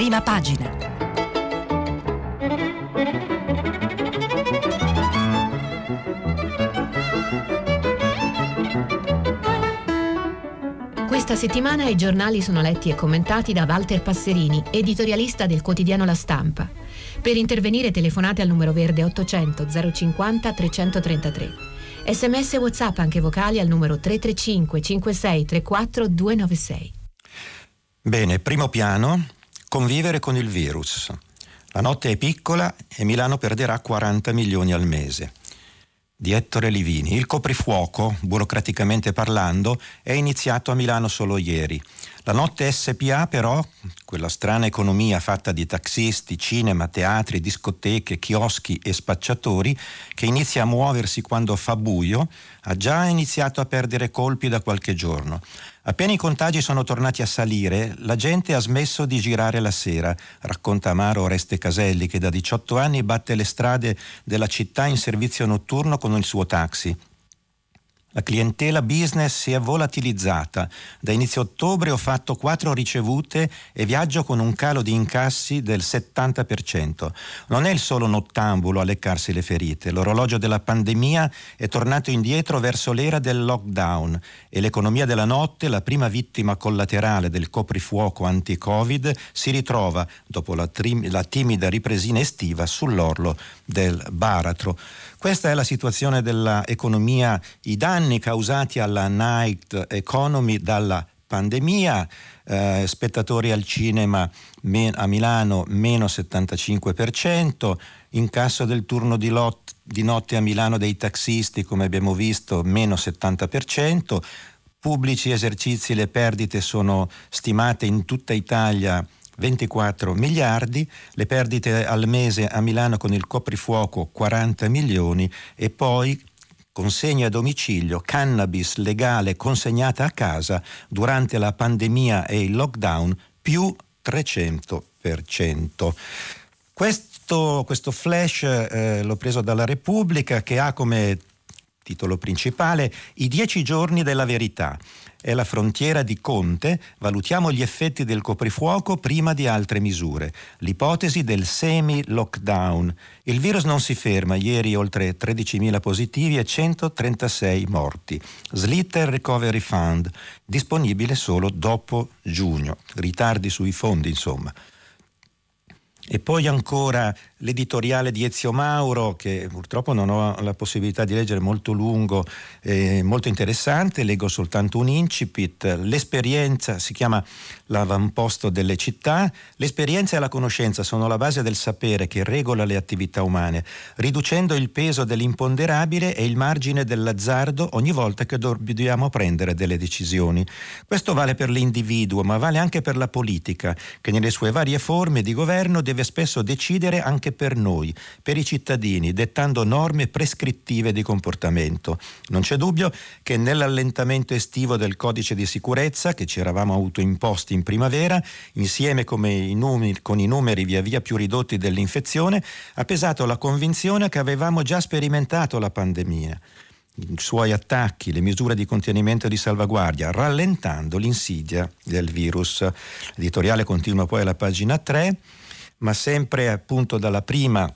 Prima pagina. Questa settimana i giornali sono letti e commentati da Walter Passerini, editorialista del quotidiano La Stampa. Per intervenire telefonate al numero verde 800 050 333. Sms e WhatsApp anche vocali al numero 335 56 34 296. Bene, primo piano, convivere con il virus. La notte è piccola e Milano perderà 40 milioni al mese. Di Ettore Livini. Il coprifuoco, burocraticamente parlando, è iniziato a Milano solo ieri. La notte SPA però, quella strana economia fatta di taxisti, cinema, teatri, discoteche, chioschi e spacciatori, che inizia a muoversi quando fa buio, ha già iniziato a perdere colpi da qualche giorno. Appena i contagi sono tornati a salire, la gente ha smesso di girare la sera, racconta Amaro Oreste Caselli che da 18 anni batte le strade della città in servizio notturno con il suo taxi. La clientela business si è volatilizzata. Da inizio ottobre ho fatto quattro ricevute e viaggio con un calo di incassi del 70%. Non è il solo nottambulo a leccarsi le ferite. L'orologio della pandemia è tornato indietro verso l'era del lockdown e l'economia della notte, la prima vittima collaterale del coprifuoco anti-Covid, si ritrova, dopo la, trim- la timida ripresina estiva, sull'orlo del baratro. Questa è la situazione dell'economia, i danni causati alla night economy dalla pandemia, eh, spettatori al cinema a Milano meno 75%, incasso del turno di, lot- di notte a Milano dei taxisti, come abbiamo visto, meno 70%, pubblici esercizi le perdite sono stimate in tutta Italia 24 miliardi, le perdite al mese a Milano con il coprifuoco 40 milioni e poi consegna a domicilio cannabis legale consegnata a casa durante la pandemia e il lockdown più 300%. Questo, questo flash eh, l'ho preso dalla Repubblica che ha come titolo principale I dieci giorni della verità è la frontiera di Conte, valutiamo gli effetti del coprifuoco prima di altre misure. L'ipotesi del semi-lockdown. Il virus non si ferma, ieri oltre 13.000 positivi e 136 morti. Slitter Recovery Fund, disponibile solo dopo giugno. Ritardi sui fondi, insomma. E poi ancora l'editoriale di Ezio Mauro, che purtroppo non ho la possibilità di leggere molto lungo, eh, molto interessante, leggo soltanto un incipit. L'esperienza si chiama l'avamposto delle città. L'esperienza e la conoscenza sono la base del sapere che regola le attività umane, riducendo il peso dell'imponderabile e il margine dell'azzardo ogni volta che dobbiamo prendere delle decisioni. Questo vale per l'individuo, ma vale anche per la politica, che nelle sue varie forme di governo deve spesso decidere anche per noi, per i cittadini, dettando norme prescrittive di comportamento. Non c'è dubbio che nell'allentamento estivo del codice di sicurezza che ci eravamo autoimposti in primavera, insieme i numeri, con i numeri via via più ridotti dell'infezione, ha pesato la convinzione che avevamo già sperimentato la pandemia i suoi attacchi, le misure di contenimento e di salvaguardia, rallentando l'insidia del virus. L'editoriale continua poi alla pagina 3 ma sempre appunto dalla prima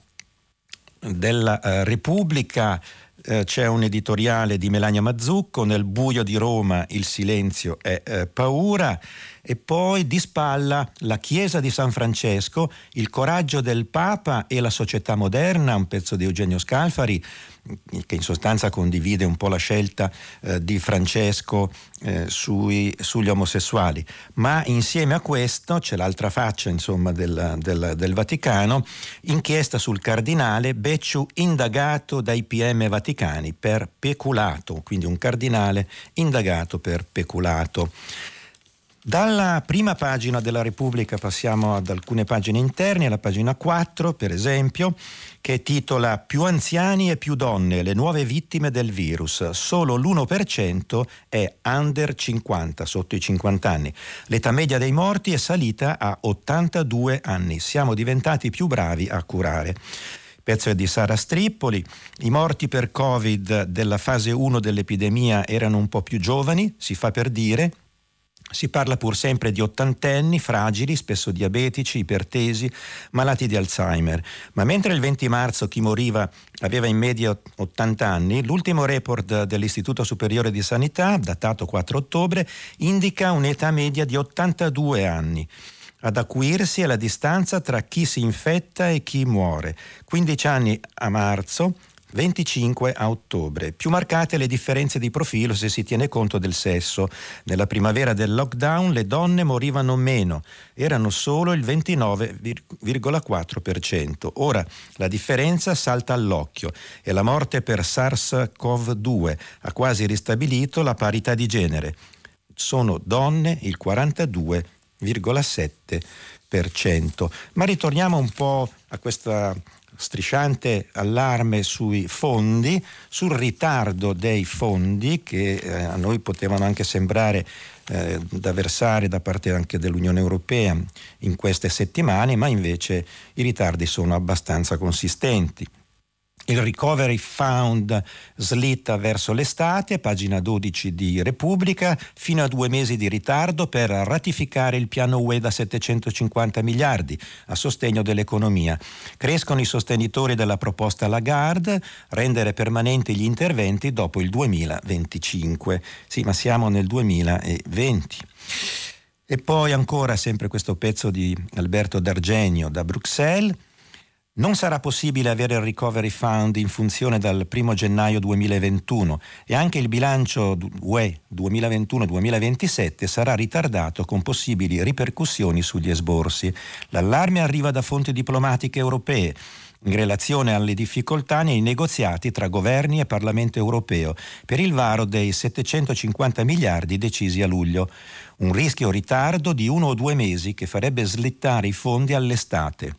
della eh, Repubblica eh, c'è un editoriale di Melania Mazzucco, nel buio di Roma il silenzio è eh, paura e poi di spalla la Chiesa di San Francesco, il coraggio del Papa e la società moderna, un pezzo di Eugenio Scalfari che in sostanza condivide un po' la scelta eh, di Francesco eh, sui, sugli omosessuali, ma insieme a questo c'è l'altra faccia insomma, del, del, del, Vaticano, inchiesta sul cardinale Becciu indagato dai PM vaticani per peculato, quindi un cardinale indagato per peculato. Dalla prima pagina della Repubblica passiamo ad alcune pagine interne, alla pagina 4 per esempio, che titola Più anziani e più donne, le nuove vittime del virus. Solo l'1% è under 50, sotto i 50 anni. L'età media dei morti è salita a 82 anni. Siamo diventati più bravi a curare pezzo è di Sara Strippoli. I morti per Covid della fase 1 dell'epidemia erano un po' più giovani, si fa per dire, Si parla pur sempre di ottantenni, fragili, spesso diabetici, ipertesi, malati di Alzheimer. Ma mentre il 20 marzo chi moriva aveva in media 80 anni, l'ultimo report dell'Istituto Superiore di Sanità, datato 4 ottobre, indica un'età media di 82 anni. Ad acuirsi è la distanza tra chi si infetta e chi muore. 15 anni a marzo, 25 a ottobre. Più marcate le differenze di profilo se si tiene conto del sesso. Nella primavera del lockdown le donne morivano meno, erano solo il 29,4%. Ora la differenza salta all'occhio e la morte per SARS-CoV-2 ha quasi ristabilito la parità di genere. Sono donne il 42,7%. Ma ritorniamo un po' a questa strisciante allarme sui fondi, sul ritardo dei fondi che eh, a noi potevano anche sembrare eh, da versare da parte anche dell'Unione Europea in queste settimane, ma invece i ritardi sono abbastanza consistenti. Il recovery fund slitta verso l'estate, pagina 12 di Repubblica, fino a due mesi di ritardo per ratificare il piano UE da 750 miliardi a sostegno dell'economia. Crescono i sostenitori della proposta Lagarde, rendere permanenti gli interventi dopo il 2025. Sì, ma siamo nel 2020. E poi ancora sempre questo pezzo di Alberto D'Argenio da Bruxelles. Non sarà possibile avere il recovery fund in funzione dal 1 gennaio 2021 e anche il bilancio UE 2021-2027 sarà ritardato con possibili ripercussioni sugli esborsi. L'allarme arriva da fonti diplomatiche europee in relazione alle difficoltà nei negoziati tra governi e Parlamento europeo per il varo dei 750 miliardi decisi a luglio. Un rischio ritardo di uno o due mesi che farebbe slittare i fondi all'estate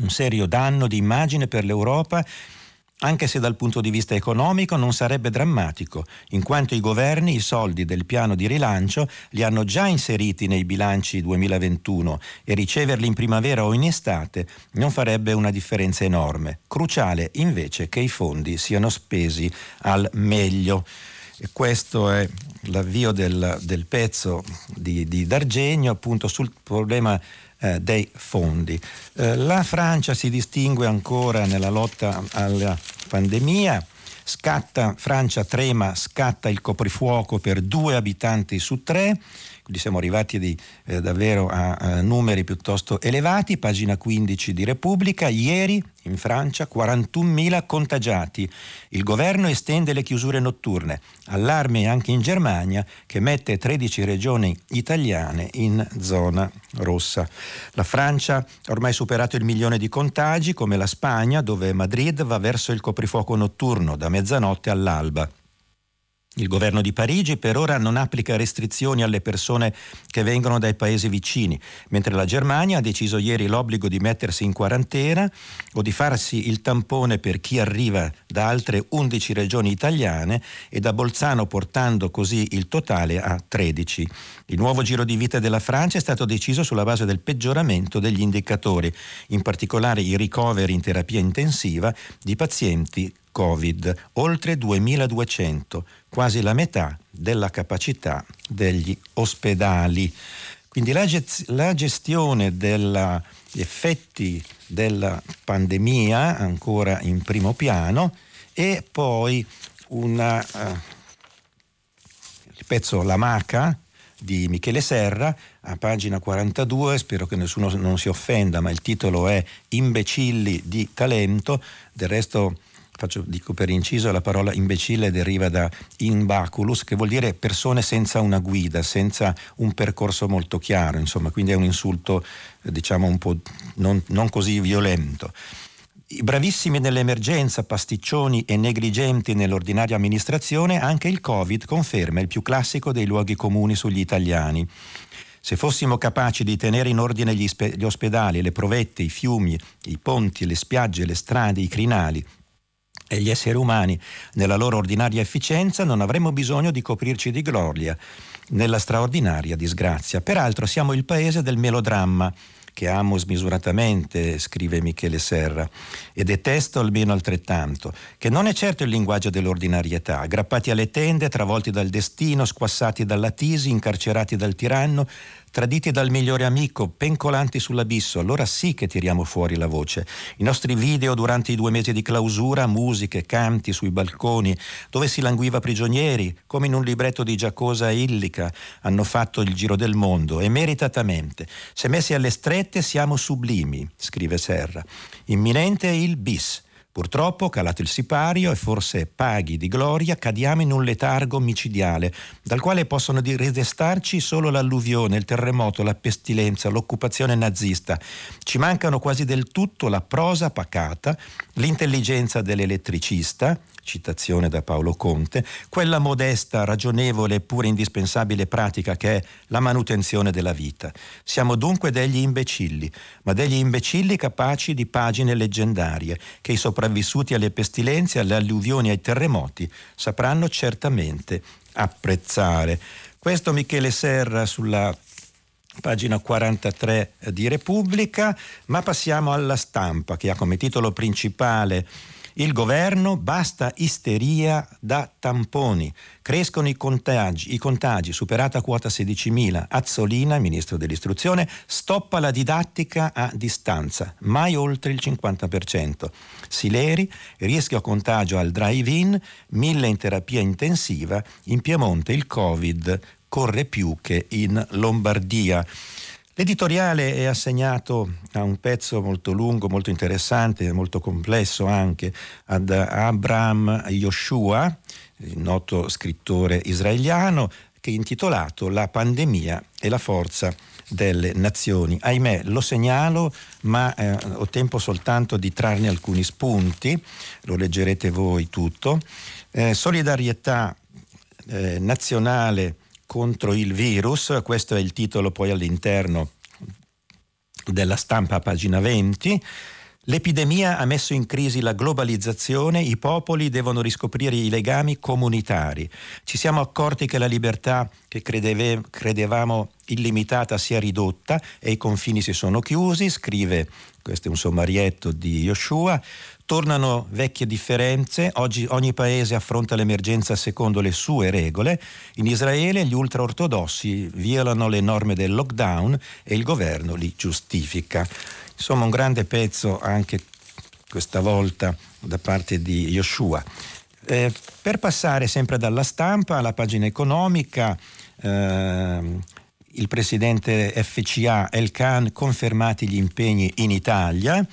un serio danno di immagine per l'Europa anche se dal punto di vista economico non sarebbe drammatico, in quanto i governi i soldi del piano di rilancio li hanno già inseriti nei bilanci 2021 e riceverli in primavera o in estate non farebbe una differenza enorme. Cruciale invece che i fondi siano spesi al meglio. E questo è l'avvio del, del pezzo di, di D'Argenio appunto sul problema eh, dei fondi. Eh, la Francia si distingue ancora nella lotta alla pandemia. Scatta, Francia trema, scatta il coprifuoco per due abitanti su tre. Quindi siamo arrivati di, eh, davvero a, a, numeri piuttosto elevati, pagina 15 di Repubblica, ieri in Francia 41.000 contagiati, il governo estende le chiusure notturne, allarme anche in Germania che mette 13 regioni italiane in zona rossa. La Francia ha ormai superato il milione di contagi come la Spagna dove Madrid va verso il coprifuoco notturno. Da mezzanotte all'alba. Il governo di Parigi per ora non applica restrizioni alle persone che vengono dai paesi vicini, mentre la Germania ha deciso ieri l'obbligo di mettersi in quarantena o di farsi il tampone per chi arriva da altre 11 regioni italiane e da Bolzano portando così il totale a 13. Il nuovo giro di vita della Francia è stato deciso sulla base del peggioramento degli indicatori, in particolare i ricoveri in terapia intensiva di pazienti Covid, oltre 2200, quasi la metà della capacità degli ospedali. Quindi la, la gestione degli effetti della pandemia ancora in primo piano e poi una, uh, il pezzo La Maca di Michele Serra a pagina 42, spero che nessuno non si offenda, ma il titolo è Imbecilli di talento, del resto faccio, dico per inciso, la parola imbecille deriva da imbaculus, che vuol dire persone senza una guida, senza un percorso molto chiaro, insomma, quindi è un insulto, diciamo, un po' non, non così violento. I bravissimi nell'emergenza, pasticcioni e negligenti nell'ordinaria amministrazione, anche il Covid conferma il più classico dei luoghi comuni sugli italiani. Se fossimo capaci di tenere in ordine gli, ospedali, le provette, i fiumi, i ponti, le spiagge, le strade, i crinali, e gli esseri umani nella loro ordinaria efficienza non avremmo bisogno di coprirci di gloria nella straordinaria disgrazia. Peraltro siamo il paese del melodramma. che amo smisuratamente, scrive Michele Serra, e detesto almeno altrettanto, che non è certo il linguaggio dell'ordinarietà, aggrappati alle tende, travolti dal destino, squassati dalla tisi, incarcerati dal tiranno, traditi dal migliore amico, pencolanti sull'abisso, allora sì che tiriamo fuori la voce. I nostri video durante i due mesi di clausura, musiche, canti sui balconi, dove si languiva prigionieri, come in un libretto di Giacosa Illica, hanno fatto il giro del mondo e meritatamente. Se messi alle strette siamo sublimi, scrive Serra. Imminente il bis Purtroppo, calato il sipario e forse paghi di gloria, cadiamo in un letargo micidiale, dal quale possono ridestarci solo l'alluvione, il terremoto, la pestilenza, l'occupazione nazista. Ci mancano quasi del tutto la prosa pacata, l'intelligenza dell'elettricista, citazione da Paolo Conte, quella modesta, ragionevole e pure indispensabile pratica che è la manutenzione della vita. Siamo dunque degli imbecilli, ma degli imbecilli capaci di pagine leggendarie, che i sopravvissuti alle pestilenze, alle alluvioni ai terremoti sapranno certamente apprezzare. Questo Michele Serra sulla pagina 43 di Repubblica, ma passiamo alla stampa che ha come titolo principale il governo basta isteria da tamponi. Crescono i contagi, i contagi superata quota 16.000. Azzolina, ministro dell'istruzione, stoppa la didattica a distanza, mai oltre il 50%. Sileri, rischio contagio al drive-in, mille in terapia intensiva. In Piemonte il Covid corre più che in Lombardia. L'editoriale è assegnato a un pezzo molto lungo, molto interessante, molto complesso anche, ad Abraham Yoshua, noto scrittore israeliano, che è intitolato La pandemia e la forza delle nazioni. Ahimè, lo segnalo, ma eh, ho tempo soltanto di trarne alcuni spunti, lo leggerete voi tutto. Eh, solidarietà eh, nazionale contro il virus, questo è il titolo poi all'interno della stampa, pagina 20. L'epidemia ha messo in crisi la globalizzazione, i popoli devono riscoprire i legami comunitari. Ci siamo accorti che la libertà che credeve, credevamo illimitata si è ridotta e i confini si sono chiusi, scrive, questo è un sommarietto di Yoshua, Tornano vecchie differenze, oggi ogni paese affronta l'emergenza secondo le sue regole. In Israele gli ultraortodossi violano le norme del lockdown e il governo li giustifica. Insomma un grande pezzo anche questa volta da parte di Yoshua. Eh, per passare sempre dalla stampa alla pagina economica, eh, il presidente FCA El Khan confermati gli impegni in Italia.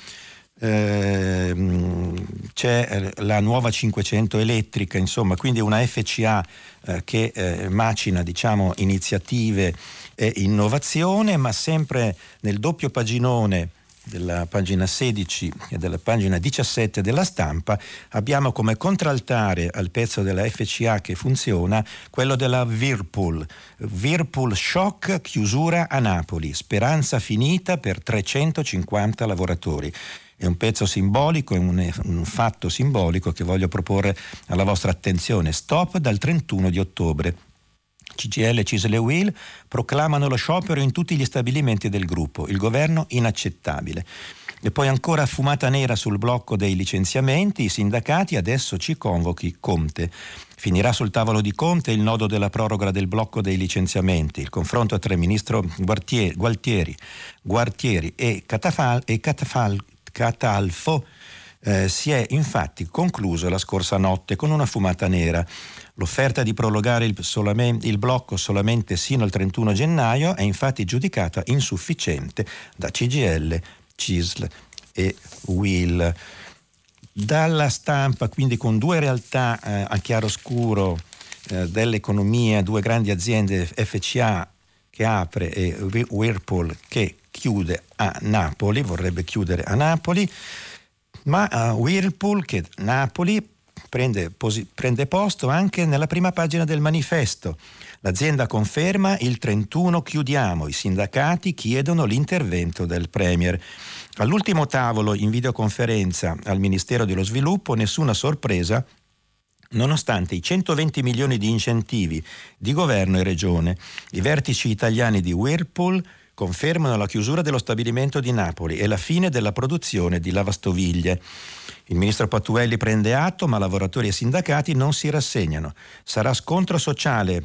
Ehm, c'è eh, la nuova 500 elettrica, insomma, quindi una FCA eh, che eh, macina diciamo, iniziative e innovazione, ma sempre nel doppio paginone della pagina 16 e della pagina 17 della stampa abbiamo come contraltare al pezzo della FCA che funziona quello della Whirlpool. Whirlpool shock, chiusura a Napoli, speranza finita per 350 lavoratori è un pezzo simbolico, è un, un, fatto simbolico che voglio proporre alla vostra attenzione. Stop dal 31 di ottobre. CGL, Cisle e Will proclamano lo sciopero in tutti gli stabilimenti del gruppo. Il governo inaccettabile. E poi ancora fumata nera sul blocco dei licenziamenti, i sindacati adesso ci convochi Conte. Finirà sul tavolo di Conte il nodo della proroga del blocco dei licenziamenti, il confronto tra il ministro Gualtieri, Gualtieri, Gualtieri e, Catafal, e Catafal, Catalfo eh, si è infatti concluso la scorsa notte con una fumata nera. L'offerta di prolungare il, solamente, il, blocco solamente sino al 31 gennaio è infatti giudicata insufficiente da CGL, CISL e WIL. Dalla stampa, quindi con due realtà eh, a chiaroscuro eh, dell'economia, due grandi aziende FCA che apre e Whirlpool che chiude a Napoli, vorrebbe chiudere a Napoli, ma uh, Whirlpool che Napoli prende, posi- prende posto anche nella prima pagina del manifesto. L'azienda conferma il 31 chiudiamo, i sindacati chiedono l'intervento del Premier. All'ultimo tavolo in videoconferenza al Ministero dello Sviluppo nessuna sorpresa nonostante i 120 milioni di incentivi di governo e regione. I vertici italiani di Whirlpool confermano la chiusura dello stabilimento di Napoli e la fine della produzione di lavastoviglie. Il ministro Patuelli prende atto, ma lavoratori e sindacati non si rassegnano. Sarà scontro sociale,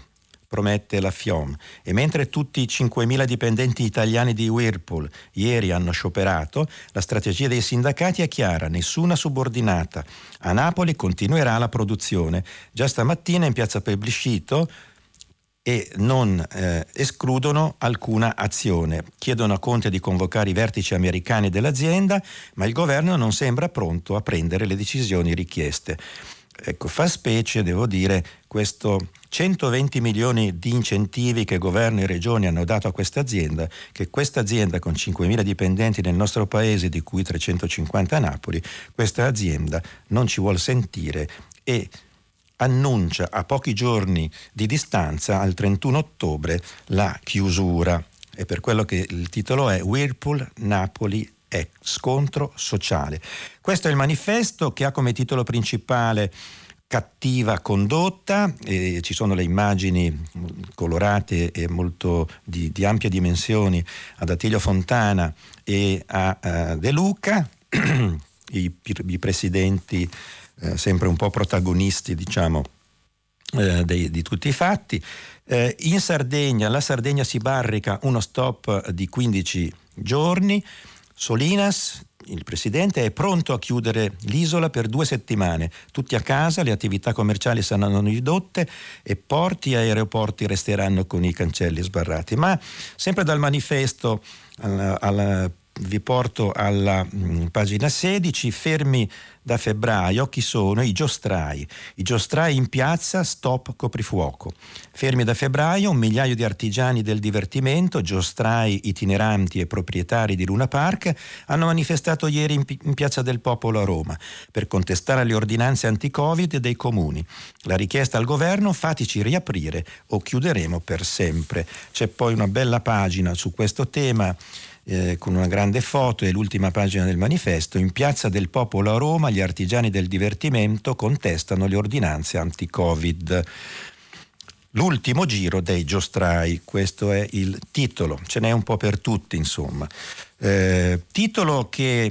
promette la FIOM. E mentre tutti i 5.000 dipendenti italiani di Whirlpool ieri hanno scioperato, la strategia dei sindacati è chiara, nessuna subordinata. A Napoli continuerà la produzione. Già stamattina in piazza Plebiscito e non eh, escludono alcuna azione. Chiedono a Conte di convocare i vertici americani dell'azienda, ma il governo non sembra pronto a prendere le decisioni richieste. Ecco, fa specie, devo dire, questo 120 milioni di incentivi che governo e regioni hanno dato a questa azienda, che questa azienda con 5.000 dipendenti nel nostro paese, di cui 350 a Napoli, questa azienda non ci vuole sentire e annuncia a pochi giorni di distanza, al 31 ottobre, la chiusura. E per quello che il titolo è Whirlpool Napoli è scontro sociale. Questo è il manifesto che ha come titolo principale cattiva condotta, e ci sono le immagini colorate e molto di, di ampie dimensioni ad Attilio Fontana e a uh, De Luca, i, i presidenti eh, sempre un po' protagonisti, diciamo, eh, dei, di tutti i fatti. Eh, in Sardegna, la Sardegna si barrica uno stop di 15 giorni. Solinas, il presidente, è pronto a chiudere l'isola per due settimane. Tutti a casa, le attività commerciali saranno ridotte e porti e aeroporti resteranno con i cancelli sbarrati. Ma sempre dal manifesto alla, alla vi porto alla mh, mm, pagina 16, fermi da febbraio, chi sono? I giostrai. I giostrai in piazza, stop coprifuoco. Fermi da febbraio un migliaio di artigiani del divertimento, giostrai itineranti e proprietari di Luna Park, hanno manifestato ieri in, in piazza del Popolo a Roma per contestare le ordinanze anti-Covid dei comuni. La richiesta al governo fateci riaprire o chiuderemo per sempre. C'è poi una bella pagina su questo tema eh, con una grande foto e l'ultima pagina del manifesto, in Piazza del Popolo a Roma gli artigiani del divertimento contestano le ordinanze anti-Covid. L'ultimo giro dei giostrai, questo è il titolo, ce n'è un po' per tutti insomma. Eh, titolo che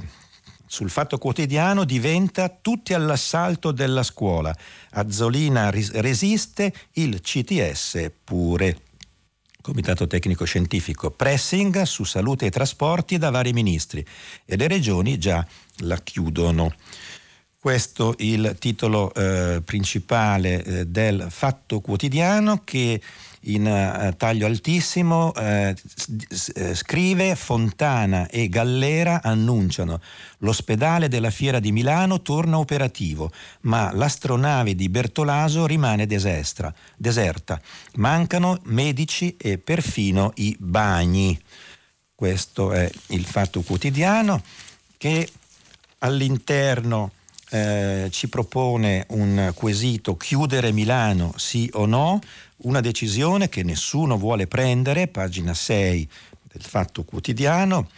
sul Fatto Quotidiano diventa tutti all'assalto della scuola. Azzolina resiste, il CTS pure. Comitato Tecnico Scientifico, pressing su salute e trasporti da vari ministri e le regioni già la chiudono. Questo è il titolo eh, principale eh, del Fatto Quotidiano che in uh, taglio altissimo, eh, eh, scrive Fontana e Gallera annunciano l'ospedale della Fiera di Milano torna operativo, ma l'astronave di Bertolaso rimane desestra, deserta. Mancano medici e perfino i bagni. Questo è il fatto quotidiano che all'interno eh, ci propone un quesito chiudere Milano sì o no una decisione che nessuno vuole prendere, pagina 6 del Fatto Quotidiano.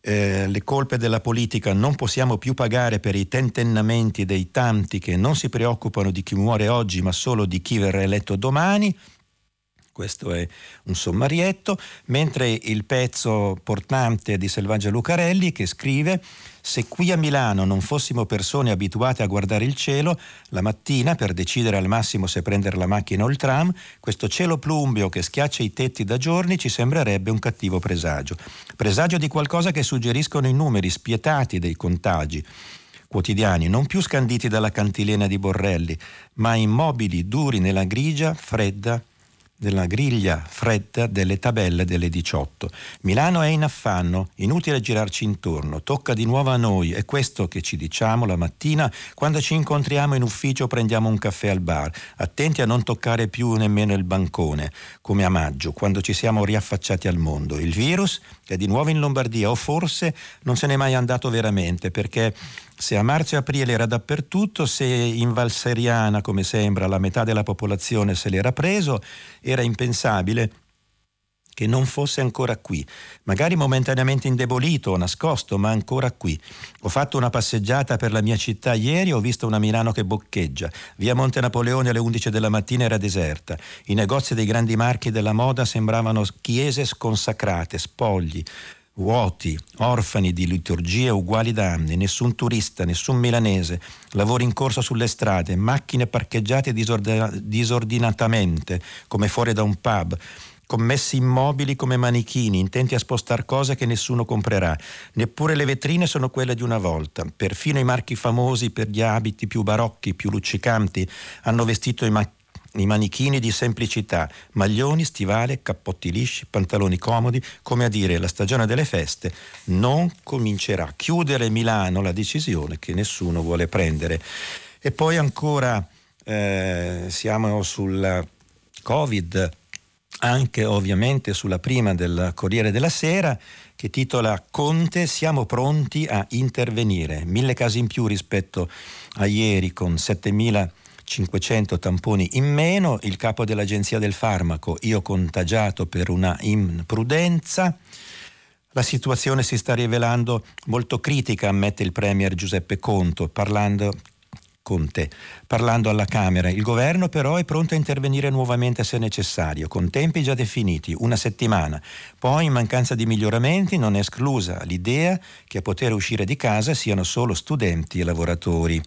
Eh, le colpe della politica non possiamo più pagare per i tentennamenti dei tanti che non si preoccupano di chi muore oggi ma solo di chi verrà eletto domani questo è un sommarietto, mentre il pezzo portante di Selvaggia Lucarelli che scrive se qui a Milano non fossimo persone abituate a guardare il cielo, la mattina per decidere al massimo se prendere la macchina o il tram, questo cielo plumbeo che schiaccia i tetti da giorni ci sembrerebbe un cattivo presagio. Presagio di qualcosa che suggeriscono i numeri spietati dei contagi quotidiani, non più scanditi dalla cantilena di Borrelli, ma immobili, duri nella grigia, fredda della griglia fredda delle tabelle delle 18. Milano è in affanno, inutile girarci intorno, tocca di nuovo a noi, è questo che ci diciamo la mattina quando ci incontriamo in ufficio prendiamo un caffè al bar, attenti a non toccare più nemmeno il bancone, come a maggio, quando ci siamo riaffacciati al mondo. Il virus è di nuovo in Lombardia o forse non se n'è mai andato veramente perché se a marzo e aprile era dappertutto, se in Valseriana, come sembra, la metà della popolazione se l'era preso, era impensabile che non fosse ancora qui, magari momentaneamente indebolito o nascosto, ma ancora qui. Ho fatto una passeggiata per la mia città ieri, ho visto una Milano che boccheggia. Via Monte Napoleone alle 11 della mattina era deserta. I negozi dei grandi marchi della moda sembravano chiese sconsacrate, spogli vuoti, orfani di liturgie uguali da anni, nessun turista, nessun milanese, lavori in corso sulle strade, macchine parcheggiate disordinatamente come fuori da un pub, commessi immobili come manichini, intenti a spostare cose che nessuno comprerà. Neppure le vetrine sono quelle di una volta. Perfino i marchi famosi per gli abiti più barocchi, più luccicanti, hanno vestito i, ma- i manichini di semplicità, maglioni, stivale, cappotti lisci, pantaloni comodi, come a dire la stagione delle feste non comincerà. Chiudere Milano la decisione che nessuno vuole prendere. E poi ancora eh, siamo sul Covid anche ovviamente sulla prima del Corriere della Sera che titola Conte siamo pronti a intervenire. Mille casi in più rispetto a ieri con 7.500 tamponi in meno. Il capo dell'Agenzia del Farmaco, io contagiato per una imprudenza. La situazione si sta rivelando molto critica, ammette il Premier Giuseppe Conto, parlando Conte. Parlando alla Camera, il governo però è pronto a intervenire nuovamente se necessario, con tempi già definiti, una settimana. Poi, in mancanza di miglioramenti, non è esclusa l'idea che a poter uscire di casa siano solo studenti e lavoratori.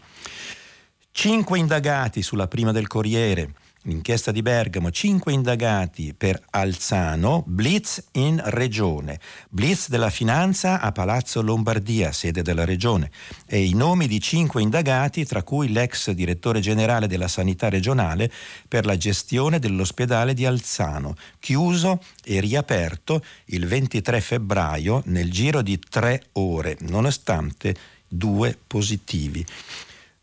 Cinque indagati sulla prima del Corriere Inchiesta di Bergamo, cinque indagati per Alzano, blitz in regione, blitz della finanza a Palazzo Lombardia, sede della regione, e i nomi di cinque indagati, tra cui l'ex direttore generale della sanità regionale per la gestione dell'ospedale di Alzano, chiuso e riaperto il 23 febbraio nel giro di tre ore, nonostante due positivi.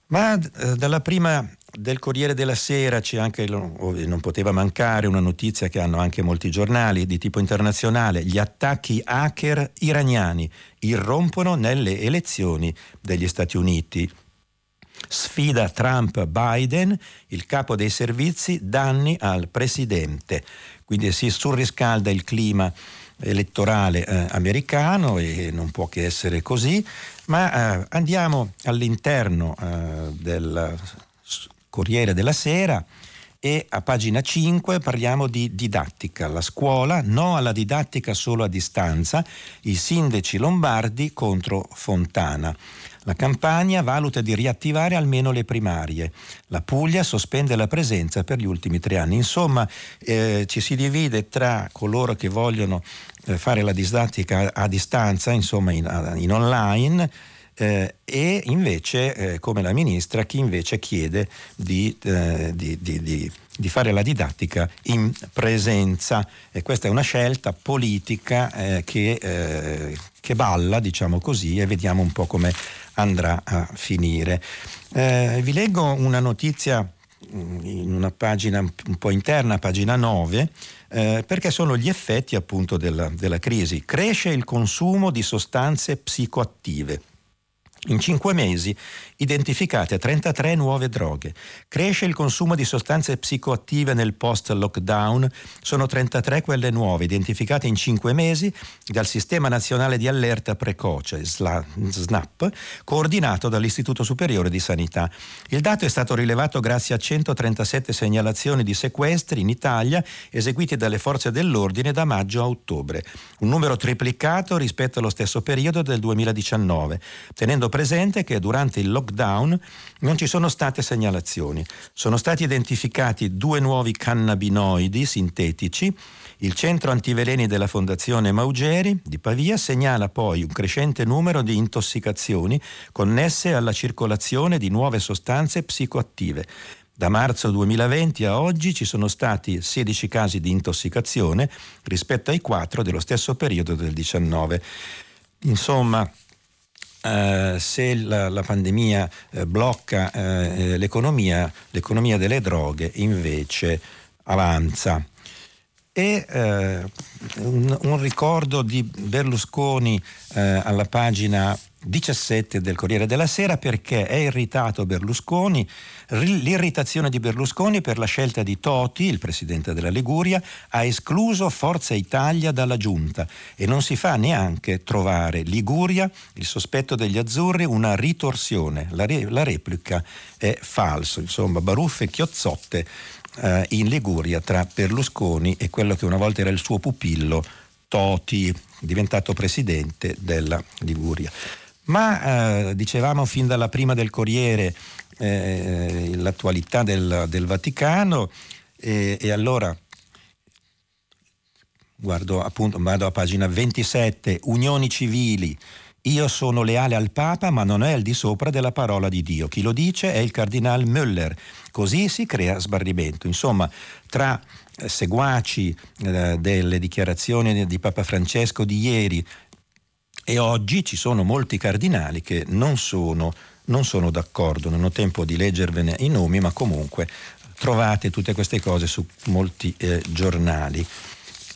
Ma eh, dalla prima del Corriere della Sera c'è anche, non poteva mancare, una notizia che hanno anche molti giornali di tipo internazionale, gli attacchi hacker iraniani irrompono nelle elezioni degli Stati Uniti. Sfida Trump-Biden, il capo dei servizi, danni al presidente. Quindi si surriscalda il clima elettorale eh, americano e non può che essere così, ma eh, andiamo all'interno eh, del Corriere della Sera e a pagina 5 parliamo di didattica. La scuola, no alla didattica solo a distanza, i sindaci lombardi contro Fontana. La Campania valuta di riattivare almeno le primarie. La Puglia sospende la presenza per gli ultimi tre anni. Insomma, eh, ci si divide tra coloro che vogliono eh, fare la didattica a, a distanza, insomma in, in online, eh, e invece, eh, come la ministra, chi invece chiede di, eh, di, di, di, fare la didattica in presenza. E questa è una scelta politica eh, che, eh, che, balla, diciamo così, e vediamo un po' come andrà a finire. Eh, vi leggo una notizia mm, in una pagina un po' interna, pagina 9, eh, perché sono gli effetti appunto della, della crisi. Cresce il consumo di sostanze psicoattive. In cinque mesi identificate 33 nuove droghe. Cresce il consumo di sostanze psicoattive nel post-lockdown. Sono 33 quelle nuove, identificate in cinque mesi dal Sistema Nazionale di Allerta Precoce, SNAP, coordinato dall'Istituto Superiore di Sanità. Il dato è stato rilevato grazie a 137 segnalazioni di sequestri in Italia eseguiti dalle forze dell'ordine da maggio a ottobre, un numero triplicato rispetto allo stesso periodo del 2019, tenendo presente che durante il lockdown non ci sono state segnalazioni. Sono stati identificati due nuovi cannabinoidi sintetici. Il centro antiveleni della Fondazione Maugeri di Pavia segnala poi un crescente numero di intossicazioni connesse alla circolazione di nuove sostanze psicoattive. Da marzo 2020 a oggi ci sono stati 16 casi di intossicazione rispetto ai 4 dello stesso periodo del 19. Insomma, eh, se la, la pandemia eh, blocca eh, l'economia, l'economia delle droghe invece avanza. E eh, un, un, ricordo di Berlusconi eh, alla pagina 17 del Corriere della Sera perché è irritato Berlusconi, l'irritazione di Berlusconi per la scelta di Toti, il presidente della Liguria, ha escluso Forza Italia dalla giunta. E non si fa neanche trovare Liguria, il sospetto degli azzurri, una ritorsione, la, re, la replica è falso, insomma baruffe chiozzotte eh, in Liguria tra Berlusconi e quello che una volta era il suo pupillo, Toti, diventato presidente della Liguria. Ma eh, dicevamo fin dalla prima del Corriere eh, l'attualità del, del Vaticano e, e, allora guardo appunto, vado a pagina 27, unioni civili, io sono leale al Papa, ma non è al di sopra della parola di Dio. Chi lo dice è il cardinal Müller. Così si crea sbarrimento. Insomma, tra eh, seguaci eh, delle dichiarazioni di Papa Francesco di ieri e oggi ci sono molti cardinali che non sono, non sono d'accordo. Non ho tempo di leggervene i nomi, ma comunque trovate tutte queste cose su molti eh, giornali.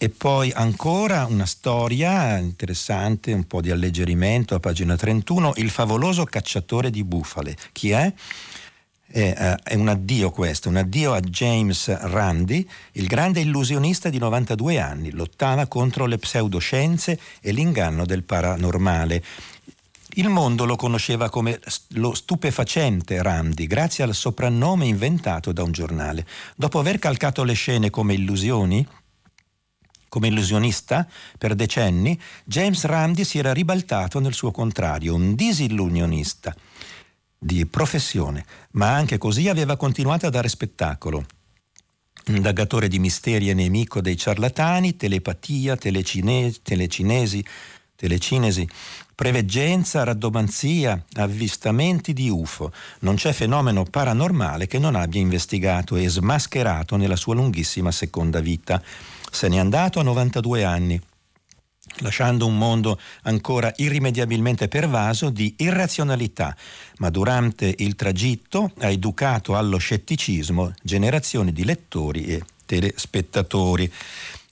E poi ancora una storia interessante, un po' di alleggerimento a pagina 31, il favoloso cacciatore di bufale. Chi è? È, uh, è, un addio questo, un addio a James Randi, il grande illusionista di 92 anni, lottava contro le pseudoscienze e l'inganno del paranormale. Il mondo lo conosceva come lo stupefacente Randi, grazie al soprannome inventato da un giornale. Dopo aver calcato le scene come illusioni, come illusionista, per decenni, James Randi si era ribaltato nel suo contrario, un disillusionista di professione, ma anche così aveva continuato a dare spettacolo. Indagatore di misteri e nemico dei ciarlatani, telepatia, telecinesi, telecinesi, telecinesi, preveggenza, raddomanzia, avvistamenti di UFO. Non c'è fenomeno paranormale che non abbia investigato e smascherato nella sua lunghissima seconda vita. Se n'è andato a 92 anni, lasciando un mondo ancora irrimediabilmente pervaso di irrazionalità, ma durante il tragitto ha educato allo scetticismo generazioni di lettori e telespettatori.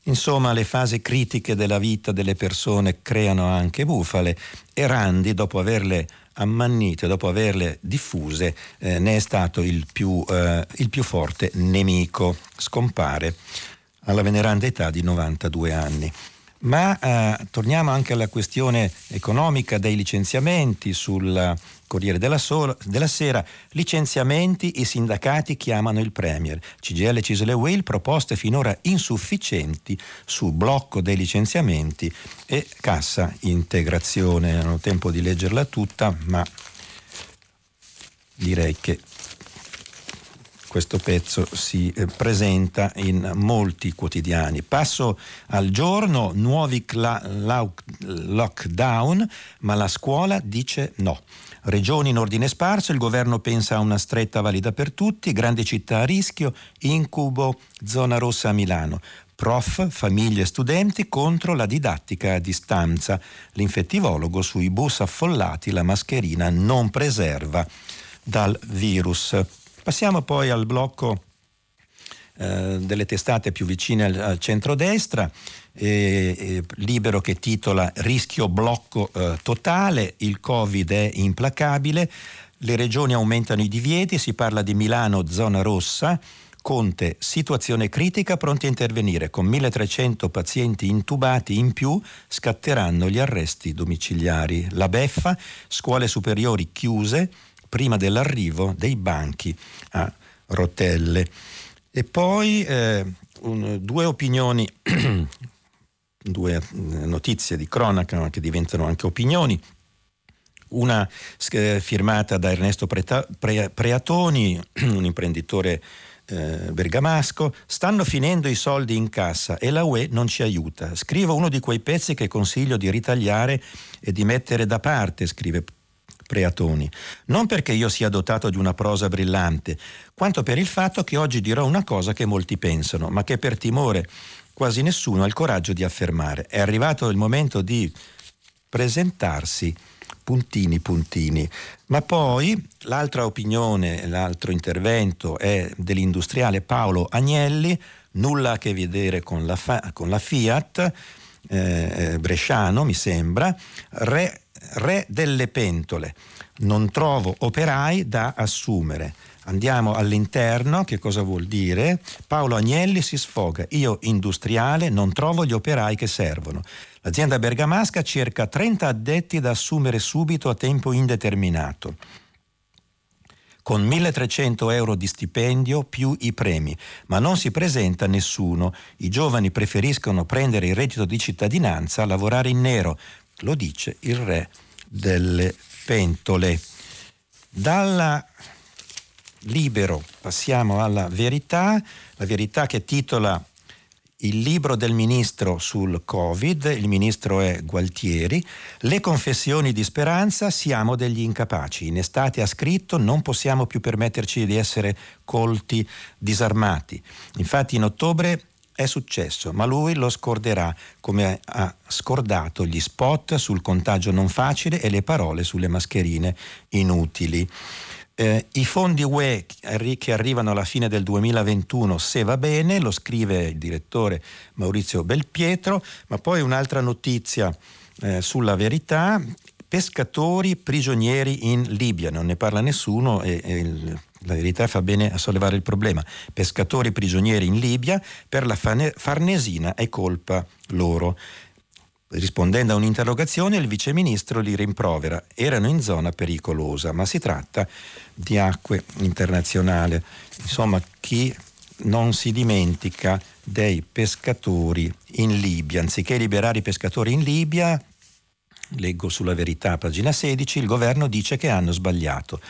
Insomma, le fasi critiche della vita delle persone creano anche bufale e Randi, dopo averle ammannite, dopo averle diffuse, eh, ne è stato il più, eh, il più forte nemico. Scompare alla veneranda età di 92 anni. Ma eh, torniamo anche alla questione economica dei licenziamenti sul Corriere della, Sol- della, Sera. Licenziamenti, i sindacati chiamano il Premier. CGL Cisle Will proposte finora insufficienti sul blocco dei licenziamenti e cassa integrazione. Non ho tempo di leggerla tutta, ma direi che questo pezzo si eh, presenta in molti quotidiani. Passo al giorno, nuovi cla- lockdown, ma la scuola dice no. Regioni in ordine sparso, il governo pensa a una stretta valida per tutti, grandi città a rischio, incubo, zona rossa a Milano. Prof, famiglie e studenti contro la didattica a distanza. L'infettivologo sui bus affollati, la mascherina non preserva dal virus. Passiamo poi al blocco eh, delle testate più vicine al, al centrodestra, eh, eh, libero che titola Rischio blocco eh, totale, il Covid è implacabile, le regioni aumentano i divieti, si parla di Milano zona rossa, Conte, situazione critica, pronti a intervenire. Con 1300 pazienti intubati in più scatteranno gli arresti domiciliari. La beffa, scuole superiori chiuse, prima dell'arrivo dei banchi a rotelle. E poi eh, un, due opinioni, due eh, notizie di cronaca che diventano anche opinioni. Una eh, firmata da Ernesto Preta, Pre, Preatoni, un imprenditore eh, bergamasco, stanno finendo i soldi in cassa e la UE non ci aiuta. Scrivo uno di quei pezzi che consiglio di ritagliare e di mettere da parte, scrive Preatoni, non perché io sia dotato di una prosa brillante, quanto per il fatto che oggi dirò una cosa che molti pensano, ma che per timore quasi nessuno ha il coraggio di affermare. È arrivato il momento di presentarsi puntini puntini. Ma poi l'altra opinione, l'altro intervento è dell'industriale Paolo Agnelli, nulla a che vedere con la, con la Fiat, eh, eh bresciano mi sembra, re, re delle pentole. Non trovo operai da assumere. Andiamo all'interno, che cosa vuol dire? Paolo Agnelli si sfoga, io industriale non trovo gli operai che servono. L'azienda bergamasca cerca 30 addetti da assumere subito a tempo indeterminato con 1300 euro di stipendio più i premi, ma non si presenta nessuno. I giovani preferiscono prendere il reddito di cittadinanza lavorare in nero, lo dice il re delle pentole. Dalla libero passiamo alla verità, la verità che titola il libro del ministro sul Covid, il ministro è Gualtieri, le confessioni di speranza, siamo degli incapaci. In estate ha scritto non possiamo più permetterci di essere colti disarmati. Infatti in ottobre è successo, ma lui lo scorderà come ha scordato gli spot sul contagio non facile e le parole sulle mascherine inutili. Eh, I fondi UE che arrivano alla fine del 2021, se va bene, lo scrive il direttore Maurizio Belpietro, ma poi un'altra notizia eh, sulla verità, pescatori prigionieri in Libia, non ne parla nessuno e, e il, la verità fa bene a sollevare il problema. Pescatori prigionieri in Libia, per la Farnesina è colpa loro. Rispondendo a un'interrogazione, il viceministro li rimprovera. Erano in zona pericolosa, ma si tratta di acque internazionali. Insomma, chi non si dimentica dei pescatori in Libia. Anziché liberare i pescatori in Libia, leggo sulla verità, pagina 16, il governo dice che hanno sbagliato.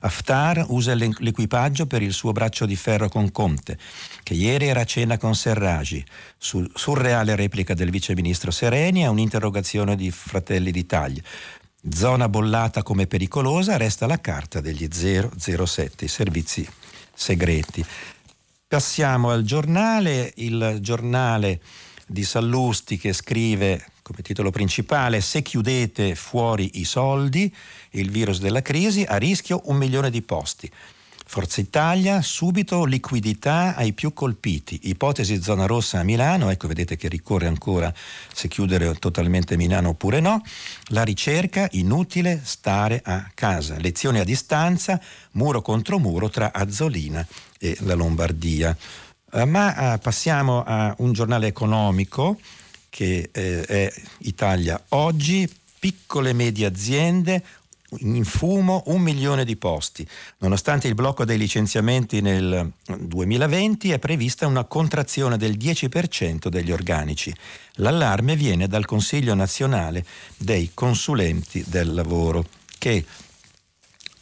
Haftar usa l'equipaggio per il suo braccio di ferro con Conte, che ieri era a cena con Serragi, sul surreale replica del viceministro Sereni a un'interrogazione di Fratelli d'Italia. Zona bollata come pericolosa resta la carta degli 007, i servizi segreti. Passiamo al giornale, il giornale di Sallusti che scrive come titolo principale Se chiudete fuori i soldi, il virus della crisi, a rischio un milione di posti. Forza Italia, subito liquidità ai più colpiti. Ipotesi zona rossa a Milano, ecco vedete che ricorre ancora se chiudere totalmente Milano oppure no. La ricerca, inutile stare a casa. Lezioni a distanza, muro contro muro tra Azzolina e la Lombardia. Eh, ma eh, passiamo a un giornale economico che eh, è Italia Oggi, piccole e medie aziende, in fumo un milione di posti. Nonostante il blocco dei licenziamenti nel 2020 è prevista una contrazione del 10% degli organici. L'allarme viene dal Consiglio nazionale dei consulenti del lavoro che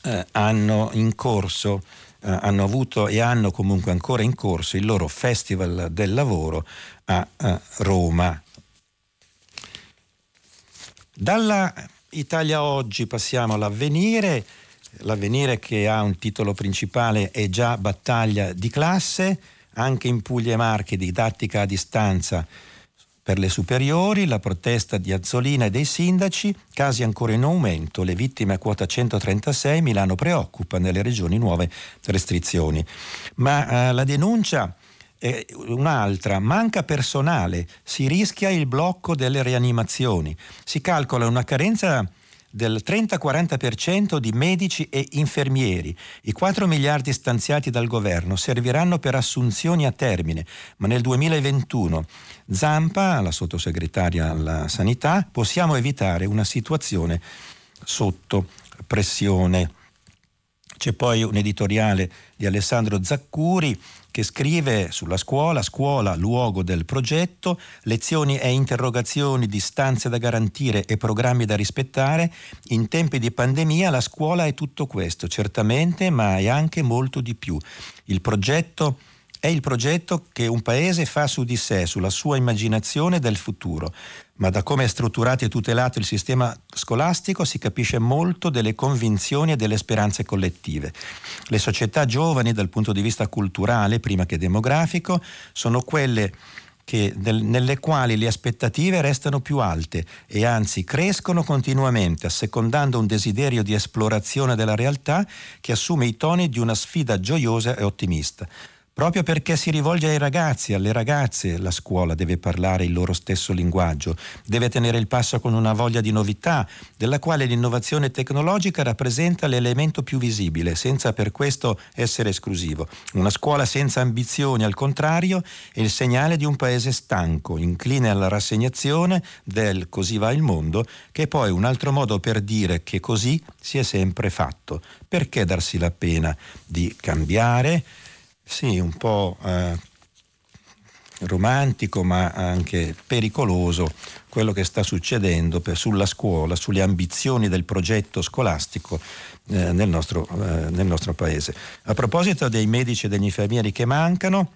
eh, hanno in corso eh, hanno avuto e hanno comunque ancora in corso il loro Festival del Lavoro a eh, Roma. Dalla Italia Oggi passiamo all'avvenire, l'avvenire che ha un titolo principale è già battaglia di classe, anche in Puglia e Marche didattica a distanza per le superiori, la protesta di Azzolina e dei sindaci, casi ancora in aumento, le vittime a quota 136, Milano preoccupa nelle regioni nuove restrizioni. Ma eh, la denuncia è un'altra, manca personale, si rischia il blocco delle rianimazioni, si calcola una carenza del 30-40% di medici e infermieri. I 4 miliardi stanziati dal governo serviranno per assunzioni a termine, ma nel 2021, Zampa, la sottosegretaria alla sanità, possiamo evitare una situazione sotto pressione. C'è poi un editoriale di Alessandro Zaccuri che scrive sulla scuola, scuola luogo del progetto, lezioni e interrogazioni, distanze da garantire e programmi da rispettare. In tempi di pandemia la scuola è tutto questo, certamente, ma è anche molto di più. Il progetto è il progetto che un paese fa su di sé, sulla sua immaginazione del futuro ma da come è strutturato e tutelato il sistema scolastico si capisce molto delle convinzioni e delle speranze collettive. Le società giovani dal punto di vista culturale, prima che demografico, sono quelle che, nelle quali le aspettative restano più alte e anzi crescono continuamente, assecondando un desiderio di esplorazione della realtà che assume i toni di una sfida gioiosa e ottimista. Proprio perché si rivolge ai ragazzi, alle ragazze, la scuola deve parlare il loro stesso linguaggio, deve tenere il passo con una voglia di novità, della quale l'innovazione tecnologica rappresenta l'elemento più visibile, senza per questo essere esclusivo. Una scuola senza ambizioni, al contrario, è il segnale di un paese stanco, incline alla rassegnazione del così va il mondo, che è poi un altro modo per dire che così si è sempre fatto. Perché darsi la pena di cambiare? Sì, un po' eh, romantico ma anche pericoloso quello che sta succedendo per, sulla scuola, sulle ambizioni del progetto scolastico eh, nel, nostro, eh, nel nostro paese. A proposito dei medici e degli infermieri che mancano,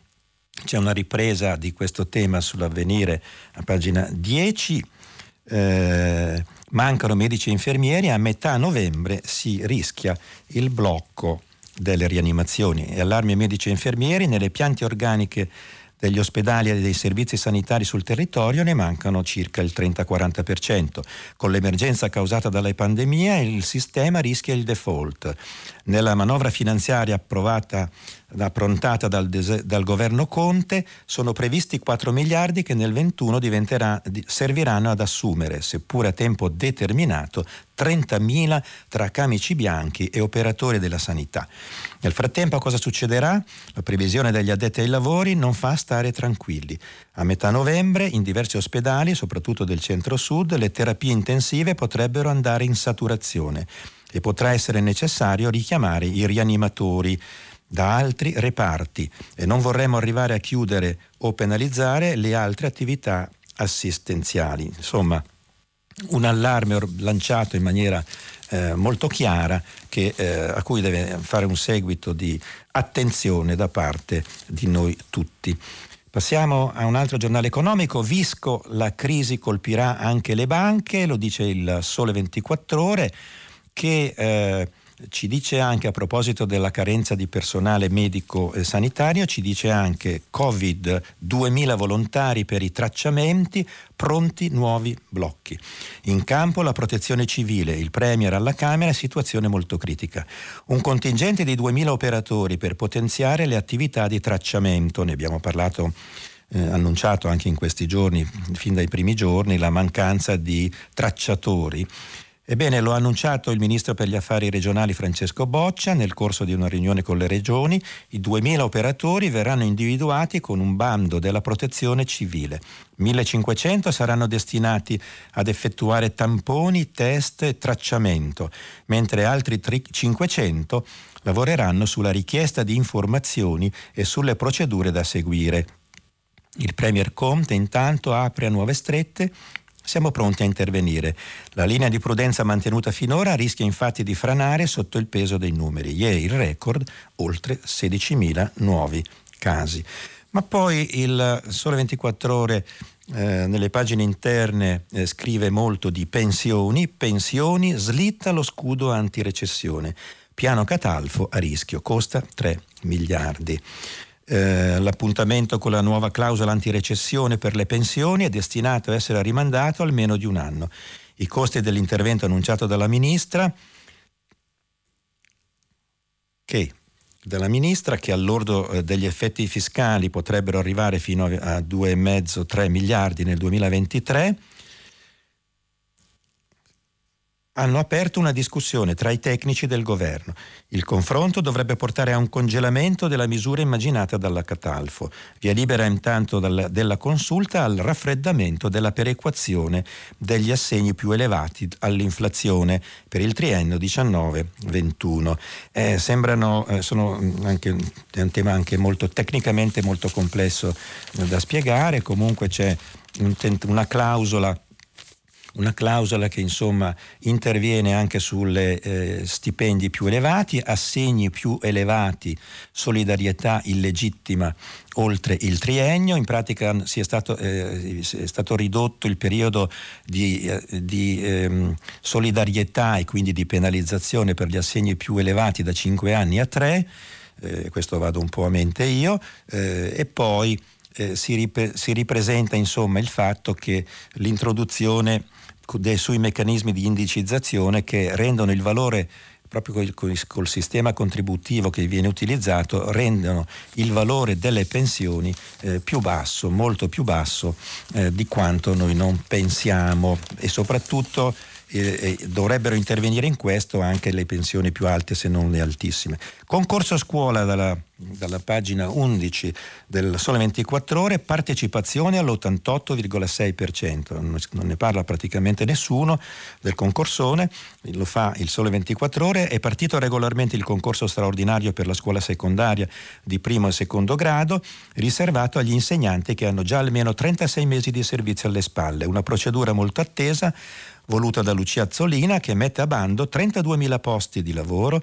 c'è una ripresa di questo tema sull'avvenire a pagina 10. Eh, mancano medici e infermieri, a metà novembre si rischia il blocco delle rianimazioni e allarmi medici e infermieri nelle piante organiche degli ospedali e dei servizi sanitari sul territorio ne mancano circa il 30-40%. Con l'emergenza causata dalla pandemia il sistema rischia il default. Nella manovra finanziaria approvata approntata dal, dal, governo Conte, sono previsti 4 miliardi che nel 21 serviranno ad assumere, seppure a tempo determinato, 30.000 tra camici bianchi e operatori della sanità. Nel frattempo cosa succederà? La previsione degli addetti ai lavori non fa stare tranquilli. A metà novembre in diversi ospedali, soprattutto del centro-sud, le terapie intensive potrebbero andare in saturazione e potrà essere necessario richiamare i rianimatori da altri reparti e non vorremmo arrivare a chiudere o penalizzare le altre attività assistenziali. Insomma, un allarme lanciato in maniera eh, molto chiara che, eh, a cui deve fare un seguito di attenzione da parte di noi tutti. Passiamo a un altro giornale economico. Visco, la crisi colpirà anche le banche, lo dice il Sole 24 ore, che eh, ci dice anche a proposito della carenza di personale medico e sanitario, ci dice anche Covid 2000 volontari per i tracciamenti, pronti nuovi blocchi. In campo la protezione civile, il Premier alla Camera, situazione molto critica. Un contingente di 2000 operatori per potenziare le attività di tracciamento, ne abbiamo parlato eh, annunciato anche in questi giorni, fin dai primi giorni, la mancanza di tracciatori. Ebbene, lo ha annunciato il ministro per gli affari regionali Francesco Boccia nel corso di una riunione con le regioni. I 2.000 operatori verranno individuati con un bando della protezione civile. 1.500 saranno destinati ad effettuare tamponi, test e tracciamento, mentre altri 500 lavoreranno sulla richiesta di informazioni e sulle procedure da seguire. Il Premier Conte intanto apre a nuove strette siamo pronti a intervenire. La linea di prudenza mantenuta finora rischia infatti di franare sotto il peso dei numeri. Ieri il record, oltre 16.000 nuovi casi. Ma poi il Sole 24 ore eh, nelle pagine interne eh, scrive molto di pensioni, pensioni, slitta lo scudo antirecessione. Piano Catalfo a rischio, costa 3 miliardi. Eh, l'appuntamento con la nuova clausola antirecessione per le pensioni è destinato a essere rimandato almeno di un anno. I costi dell'intervento annunciato dalla ministra, che, dalla ministra, che all'ordo eh, degli effetti fiscali potrebbero arrivare fino a 2,5-3 miliardi nel 2023, hanno aperto una discussione tra i tecnici del governo. Il confronto dovrebbe portare a un congelamento della misura immaginata dalla Catalfo. Via libera intanto dalla, della consulta al raffreddamento della perequazione degli assegni più elevati all'inflazione per il triennio 19-21. Eh, sembrano, eh, sono anche, è un tema anche molto tecnicamente molto complesso eh, da spiegare, comunque c'è un, una clausola una clausola che insomma interviene anche sui eh, stipendi più elevati, assegni più elevati, solidarietà illegittima oltre il triennio, in pratica è stato, eh, è stato ridotto il periodo di, eh, di ehm, solidarietà e quindi di penalizzazione per gli assegni più elevati da 5 anni a 3, eh, questo vado un po' a mente io, eh, e poi eh, si, rip- si, ripresenta insomma il fatto che l'introduzione sui meccanismi di indicizzazione che rendono il valore proprio col, col, col, sistema contributivo che viene utilizzato, rendono il valore delle pensioni eh, più basso, molto più basso eh, di quanto noi non pensiamo. E soprattutto eh, dovrebbero intervenire in questo anche le pensioni più alte se non le altissime. Concorso a scuola dalla, dalla pagina 11 del Sole 24 ore, partecipazione all'88,6%, non ne parla praticamente nessuno del concorsone, lo fa il Sole 24 ore, è partito regolarmente il concorso straordinario per la scuola secondaria di primo e secondo grado, riservato agli insegnanti che hanno già almeno 36 mesi di servizio alle spalle, una procedura molto attesa voluta da Lucia Azzolina che mette a bando 32.000 posti di lavoro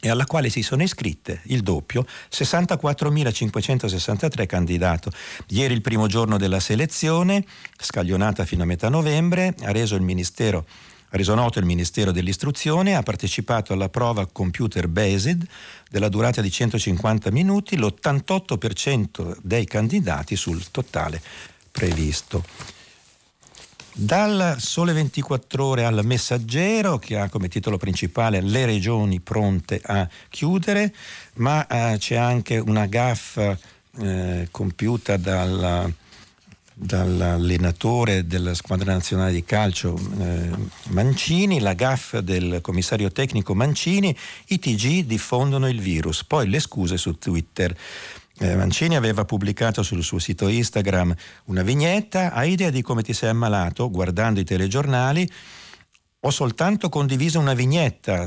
e alla quale si sono iscritte il doppio 64.563 candidati. Ieri il primo giorno della selezione, scaglionata fino a metà novembre, ha reso il Ministero ha reso noto il Ministero dell'Istruzione, ha partecipato alla prova computer based della durata di 150 minuti, l'88% dei candidati sul totale previsto. Dal Sole 24 ore al Messaggero, che ha come titolo principale Le regioni pronte a chiudere, ma eh, c'è anche una gaffa eh, compiuta dalla, dall'allenatore della squadra nazionale di calcio eh, Mancini, la gaffa del commissario tecnico Mancini, i TG diffondono il virus, poi le scuse su Twitter. Eh, Mancini aveva pubblicato sul suo sito Instagram una vignetta, hai idea di come ti sei ammalato guardando i telegiornali? Ho soltanto condiviso una vignetta,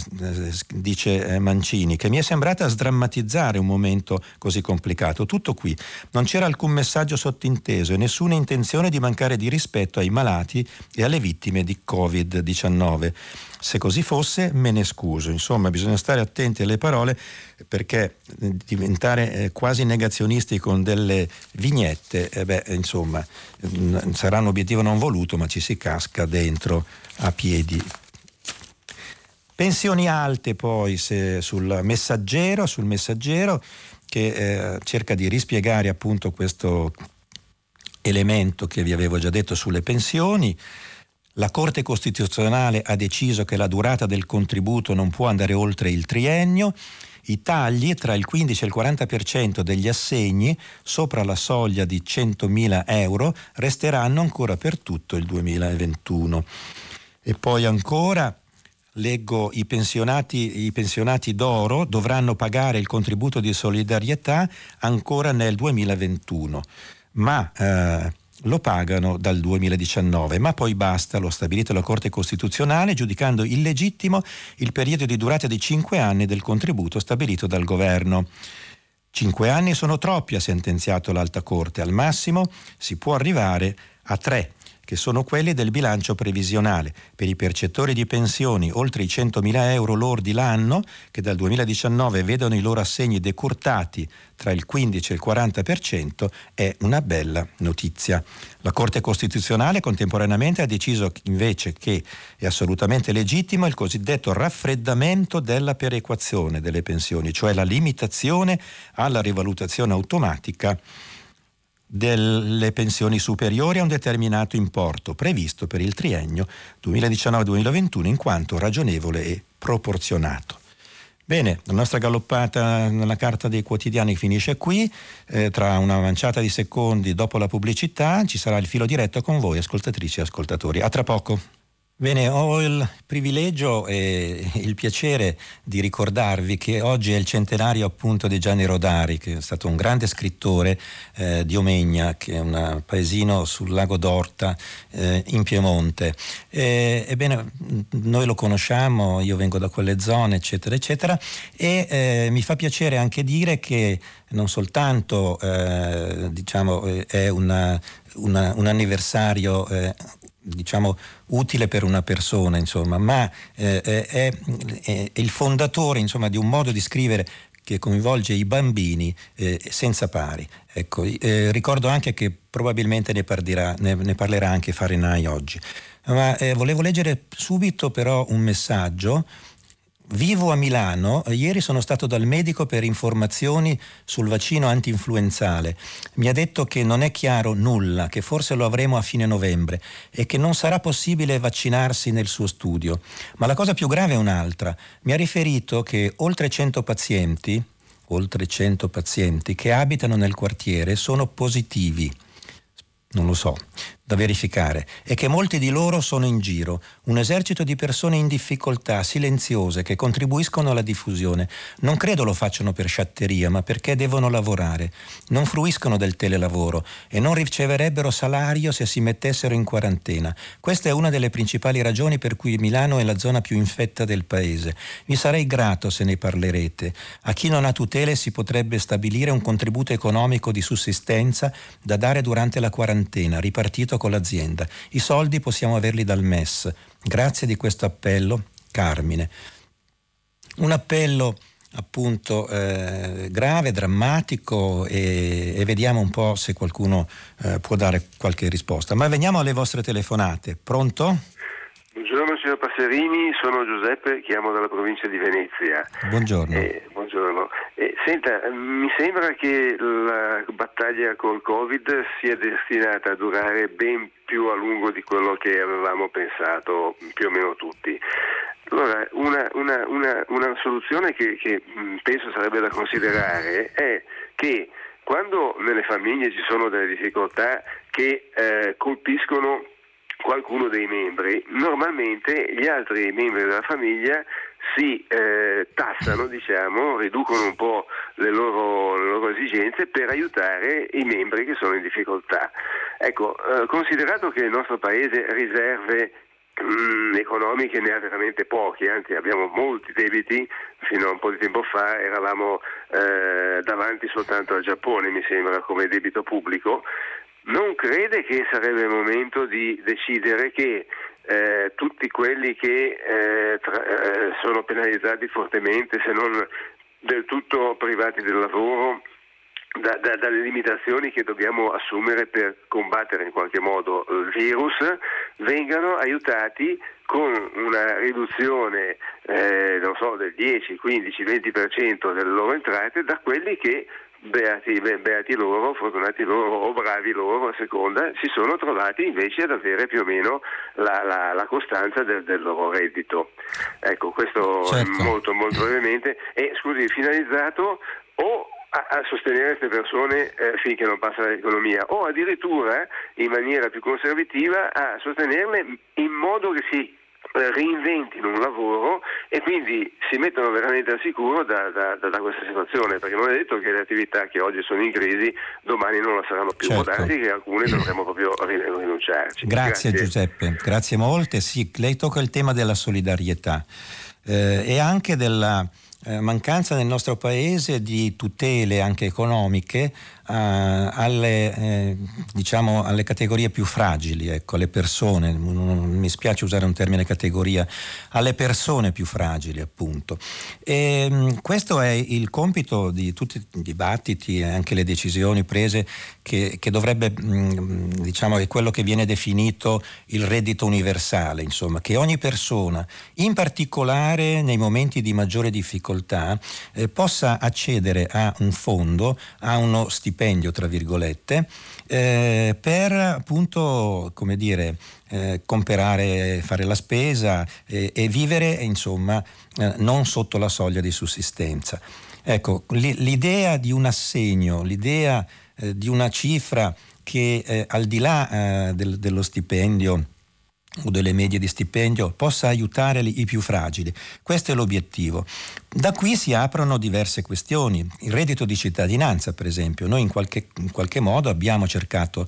dice eh, Mancini, che mi è sembrata sdrammatizzare un momento così complicato. Tutto qui. Non c'era alcun messaggio sottinteso e nessuna intenzione di mancare di rispetto ai malati e alle vittime di Covid-19. Se così fosse, me ne scuso. Insomma, bisogna stare attenti alle parole perché diventare eh, quasi negazionisti con delle vignette, eh beh, insomma, mm, sarà un obiettivo non voluto, ma ci si casca dentro a piedi. Pensioni alte poi sul messaggero, sul messaggero che eh, cerca di rispiegare appunto questo elemento che vi avevo già detto sulle pensioni. La Corte Costituzionale ha deciso che la durata del contributo non può andare oltre il triennio. I tagli tra il 15 e il 40% degli assegni sopra la soglia di 100.000 euro resteranno ancora per tutto il 2021. E poi ancora leggo i pensionati, i pensionati d'oro dovranno pagare il contributo di solidarietà ancora nel 2021. Ma eh, lo pagano dal 2019, ma poi basta, lo ha stabilito la Corte Costituzionale giudicando illegittimo il periodo di durata di 5 anni del contributo stabilito dal governo. Cinque anni sono troppi, ha sentenziato l'Alta Corte, al massimo si può arrivare a tre che sono quelli del bilancio previsionale per i percettori di pensioni oltre i 100.000 euro lordi l'anno che dal 2019 vedono i loro assegni decurtati tra il 15 e il 40% è una bella notizia. La Corte Costituzionale contemporaneamente ha deciso invece che è assolutamente legittimo il cosiddetto raffreddamento della perequazione delle pensioni, cioè la limitazione alla rivalutazione automatica delle pensioni superiori a un determinato importo previsto per il triennio 2019-2021 in quanto ragionevole e proporzionato. Bene, la nostra galoppata nella carta dei quotidiani finisce qui, eh, tra una manciata di secondi dopo la pubblicità ci sarà il filo diretto con voi ascoltatrici e ascoltatori. A tra poco. Bene, ho il privilegio e il piacere di ricordarvi che oggi è il centenario appunto di Gianni Rodari, che è stato un grande scrittore eh, di Omegna, che è un paesino sul lago d'Orta eh, in Piemonte. E, ebbene, noi lo conosciamo, io vengo da quelle zone, eccetera, eccetera, e eh, mi fa piacere anche dire che non soltanto eh, diciamo, è una, una, un anniversario eh, diciamo, utile per una persona, insomma, ma eh, è, è, il fondatore insomma, di un modo di scrivere che coinvolge i bambini eh, senza pari. Ecco, eh, ricordo anche che probabilmente ne parlerà, ne, ne parlerà anche Farinai oggi. Ma eh, volevo leggere subito però un messaggio Vivo a Milano, ieri sono stato dal medico per informazioni sul vaccino antinfluenzale. Mi ha detto che non è chiaro nulla, che forse lo avremo a fine novembre e che non sarà possibile vaccinarsi nel suo studio. Ma la cosa più grave è un'altra. Mi ha riferito che oltre 100 pazienti, oltre 100 pazienti che abitano nel quartiere sono positivi. Non lo so da verificare è che molti di loro sono in giro, un esercito di persone in difficoltà, silenziose, che contribuiscono alla diffusione. Non credo lo facciano per sciatteria, ma perché devono lavorare. Non fruiscono del telelavoro e non riceverebbero salario se si mettessero in quarantena. Questa è una delle principali ragioni per cui Milano è la zona più infetta del paese. Vi sarei grato se ne parlerete. A chi non ha tutele si potrebbe stabilire un contributo economico di sussistenza da dare durante la quarantena, ripartito con l'azienda. I soldi possiamo averli dal MES. Grazie di questo appello, Carmine. Un appello appunto eh, grave, drammatico e, e, vediamo un po' se qualcuno eh, può dare qualche risposta. Ma veniamo alle vostre telefonate. Pronto? Buongiorno signor Passerini, sono Giuseppe, chiamo dalla provincia di Venezia. Buongiorno. Eh, buongiorno. Eh, senta, mi sembra che la battaglia col Covid sia destinata a durare ben più a lungo di quello che avevamo pensato più o meno tutti. Allora, una, una, una, una soluzione che, che penso sarebbe da considerare è che quando nelle famiglie ci sono delle difficoltà che eh, colpiscono qualcuno dei membri, normalmente gli altri membri della famiglia si eh, tassano, diciamo, riducono un po' le loro, le loro, esigenze per aiutare i membri che sono in difficoltà. Ecco, eh, considerato che il nostro Paese riserve mm, economiche ne ha veramente pochi, anzi abbiamo molti debiti, fino a un po' di tempo fa eravamo eh, davanti soltanto al Giappone, mi sembra, come debito pubblico, non crede che sarebbe il momento di decidere che eh, tutti quelli che eh, tra, eh, sono penalizzati fortemente, se non del tutto privati del lavoro, da, da, dalle limitazioni che dobbiamo assumere per combattere in qualche modo il virus, vengano aiutati con una riduzione eh, so, del 10, 15, 20% delle loro entrate da quelli che beati, beati, loro, fortunati loro o bravi loro a seconda, si sono trovati invece ad avere più o meno la, la, la costanza del, del, loro reddito. Ecco, questo certo. molto molto brevemente. E scusi, finalizzato o a, a sostenere queste persone eh, finché non passa l'economia o addirittura in maniera più conservativa a sostenerle in modo che si reinventino un lavoro e quindi si mettono veramente al sicuro da, da, da, questa situazione, perché non è detto che le attività che oggi sono in crisi domani non la saranno più, certo. può che alcune dovremo proprio rinunciarci. Grazie, Grazie, Giuseppe, grazie molte. Sì, lei tocca il tema della solidarietà eh, e anche della eh, mancanza nel nostro paese di tutele anche economiche eh, alle, eh, diciamo, alle, categorie più fragili, ecco, alle persone, non, mi spiace usare un termine categoria, alle persone più fragili appunto. E, mm, questo è il compito di tutti i dibattiti e anche le decisioni prese che, che dovrebbe, mm, diciamo, è quello che viene definito il reddito universale, insomma, che ogni persona, in particolare nei momenti di maggiore difficoltà, eh, possa accedere a un fondo, a uno stipendio stipendio, tra virgolette, eh, per appunto, come dire, eh, comprare, fare la spesa eh, e vivere, insomma, eh, non sotto la soglia di sussistenza. Ecco, l'idea di un assegno, l'idea eh, di una cifra che eh, al di là del, dello stipendio o delle medie di stipendio possa aiutare i più fragili. Questo è l'obiettivo. Da qui si aprono diverse questioni. Il reddito di cittadinanza, per esempio, noi in qualche, in qualche modo abbiamo cercato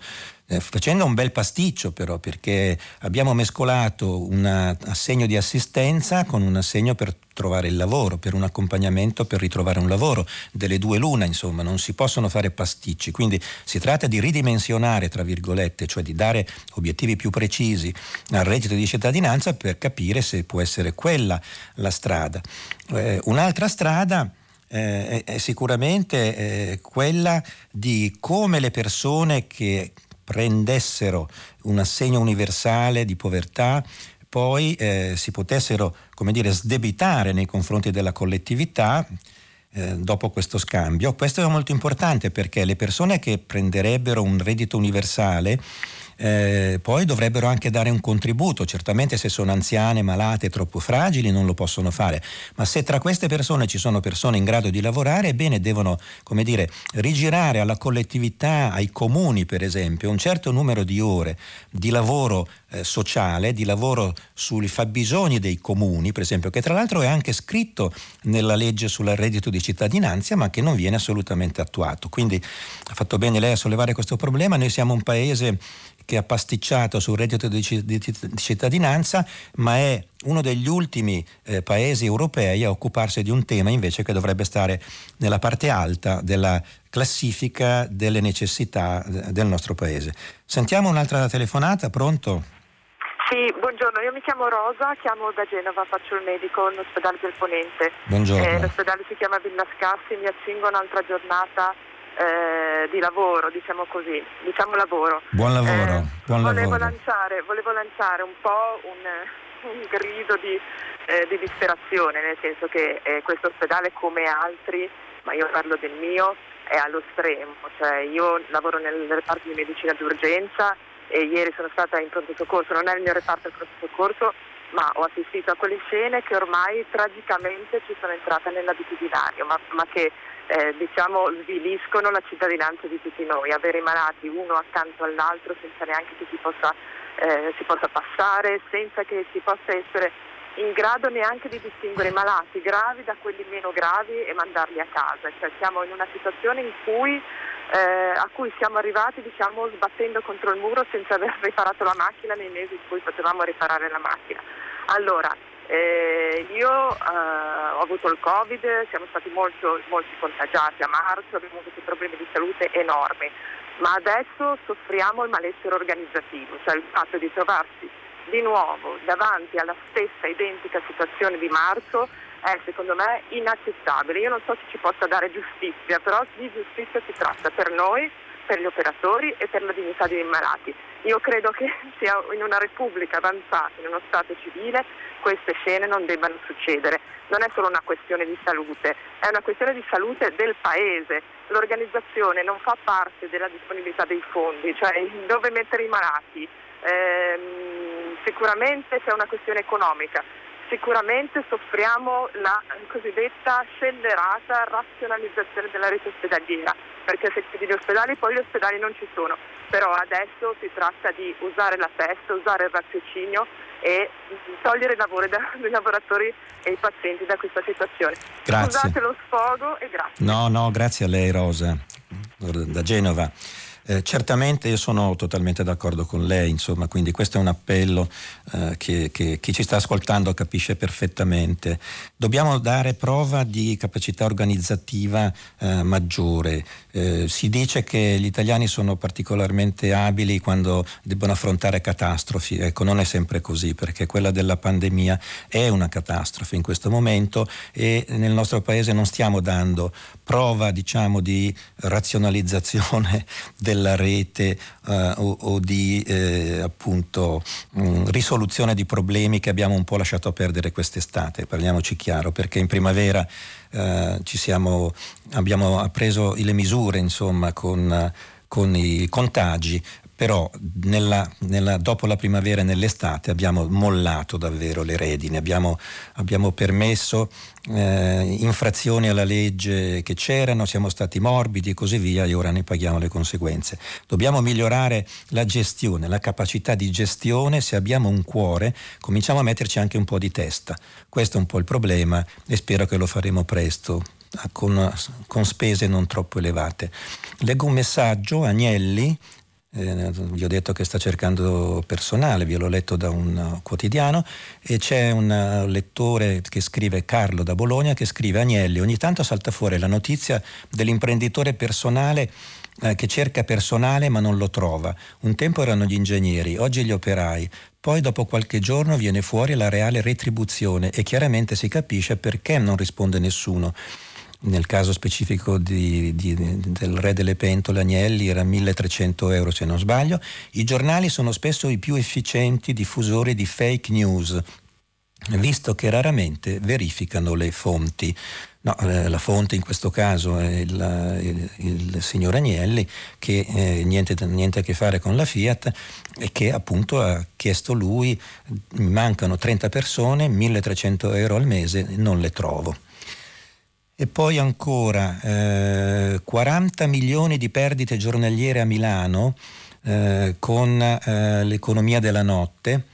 eh, facendo un bel pasticcio però perché abbiamo mescolato un assegno di assistenza con un assegno per trovare il lavoro, per un accompagnamento per ritrovare un lavoro, delle due luna insomma, non si possono fare pasticci, quindi si tratta di ridimensionare tra virgolette, cioè di dare obiettivi più precisi al reddito di cittadinanza per capire se può essere quella la strada. Eh, un'altra strada eh, è, sicuramente eh, quella di come le persone che prendessero un assegno universale di povertà poi eh, si potessero come dire, sdebitare nei confronti della collettività eh, dopo questo scambio. Questo è molto importante perché le persone che prenderebbero un reddito universale eh, poi dovrebbero anche dare un contributo, certamente se sono anziane, malate, troppo fragili non lo possono fare, ma se tra queste persone ci sono persone in grado di lavorare, ebbene devono, come dire, rigirare alla collettività, ai comuni per esempio, un certo numero di ore di lavoro eh, sociale, di lavoro sui fabbisogni dei comuni, per esempio, che tra l'altro è anche scritto nella legge sul reddito di cittadinanza, ma che non viene assolutamente attuato. Quindi ha fatto bene lei a sollevare questo problema, noi siamo un paese che ha pasticciato sul reddito di, cittadinanza, ma è uno degli ultimi eh, paesi europei a occuparsi di un tema invece che dovrebbe stare nella parte alta della classifica delle necessità eh, del nostro paese. Sentiamo un'altra telefonata, pronto? Sì, buongiorno, io mi chiamo Rosa, chiamo da Genova, faccio il medico all'ospedale del Ponente. Buongiorno. Eh, l'ospedale si chiama Villa Scassi, mi accingo un'altra giornata eh, di lavoro, diciamo così, diciamo lavoro. Buon lavoro, eh, buon volevo, lavoro. Lanciare, volevo lanciare un po' un, un grido di, eh, di, disperazione, nel senso che eh, questo ospedale come altri, ma io parlo del mio, è allo stremo, cioè io lavoro nel reparto di medicina d'urgenza e ieri sono stata in pronto soccorso, non è il mio reparto di pronto soccorso, ma ho assistito a quelle scene che ormai tragicamente ci sono entrate nell'abitudinario, ma, ma che eh, diciamo, sviliscono la cittadinanza di tutti noi, avere i malati uno accanto all'altro senza neanche che si possa, eh, si possa passare, senza che si possa essere in grado neanche di distinguere i malati gravi da quelli meno gravi e mandarli a casa. Cioè, siamo in una situazione in cui, eh, a cui siamo arrivati diciamo, sbattendo contro il muro senza aver riparato la macchina nei mesi in cui potevamo riparare la macchina. Allora, eh, io eh, ho avuto il Covid, siamo stati molto, molti contagiati a marzo, abbiamo avuto problemi di salute enormi, ma adesso soffriamo il malessere organizzativo, cioè il fatto di trovarsi di nuovo davanti alla stessa identica situazione di marzo è secondo me inaccettabile. Io non so se ci possa dare giustizia, però di giustizia si tratta per noi, per gli operatori e per la dignità dei malati. Io credo che sia in una repubblica avanzata, in uno Stato civile, queste scene non debbano succedere. Non è solo una questione di salute, è una questione di salute del Paese. L'organizzazione non fa parte della disponibilità dei fondi, cioè dove mettere i malati. Ehm, sicuramente c'è una questione economica, sicuramente soffriamo la cosiddetta scellerata razionalizzazione della rete ospedaliera, perché se chiudi gli ospedali poi gli ospedali non ci sono, però adesso si tratta di usare la testa, usare il raziocinio e togliere il lavoro dai lavoratori e i pazienti da questa situazione. Grazie. Scusate lo sfogo e grazie. No, no, grazie a lei Rosa, da Genova. Eh, certamente io sono totalmente d'accordo con lei, insomma, quindi questo è un appello eh, che, che, chi ci sta ascoltando capisce perfettamente. Dobbiamo dare prova di capacità organizzativa eh, maggiore. Eh, si dice che gli italiani sono particolarmente abili quando debbono affrontare catastrofi, ecco non è sempre così perché quella della pandemia è una catastrofe in questo momento e nel nostro paese non stiamo dando prova diciamo di razionalizzazione della rete eh, o, o, di eh, appunto mh, mm, risoluzione di problemi che abbiamo un po' lasciato perdere quest'estate, parliamoci chiaro, perché in primavera eh, siamo, abbiamo preso le misure insomma con con i contagi, però nella, nella, dopo la primavera e nell'estate abbiamo mollato davvero le redini, abbiamo, abbiamo permesso eh, infrazioni alla legge che c'erano, siamo stati morbidi e così via e ora ne paghiamo le conseguenze. Dobbiamo migliorare la gestione, la capacità di gestione, se abbiamo un cuore cominciamo a metterci anche un po' di testa. Questo è un po' il problema e spero che lo faremo presto. Con, con spese non troppo elevate. Leggo un messaggio, Agnelli, eh, vi ho detto che sta cercando personale, vi l'ho letto da un uh, quotidiano e c'è un uh, lettore che scrive, Carlo da Bologna, che scrive Agnelli, ogni tanto salta fuori la notizia dell'imprenditore personale eh, che cerca personale ma non lo trova. Un tempo erano gli ingegneri, oggi gli operai. Poi dopo qualche giorno viene fuori la reale retribuzione e chiaramente si capisce perché non risponde nessuno. Nel caso specifico di, di, del re delle pentole Agnelli era 1300 euro se non sbaglio. I giornali sono spesso i più efficienti diffusori di fake news, visto che raramente verificano le fonti. No, eh, la fonte in questo caso è il, il, il signor Agnelli che eh, niente, niente, a che fare con la Fiat e che appunto ha chiesto lui, mancano 30 persone, 1300 euro al mese, non le trovo. E poi ancora eh, 40 milioni di perdite giornaliere a Milano eh, con eh, l'economia della notte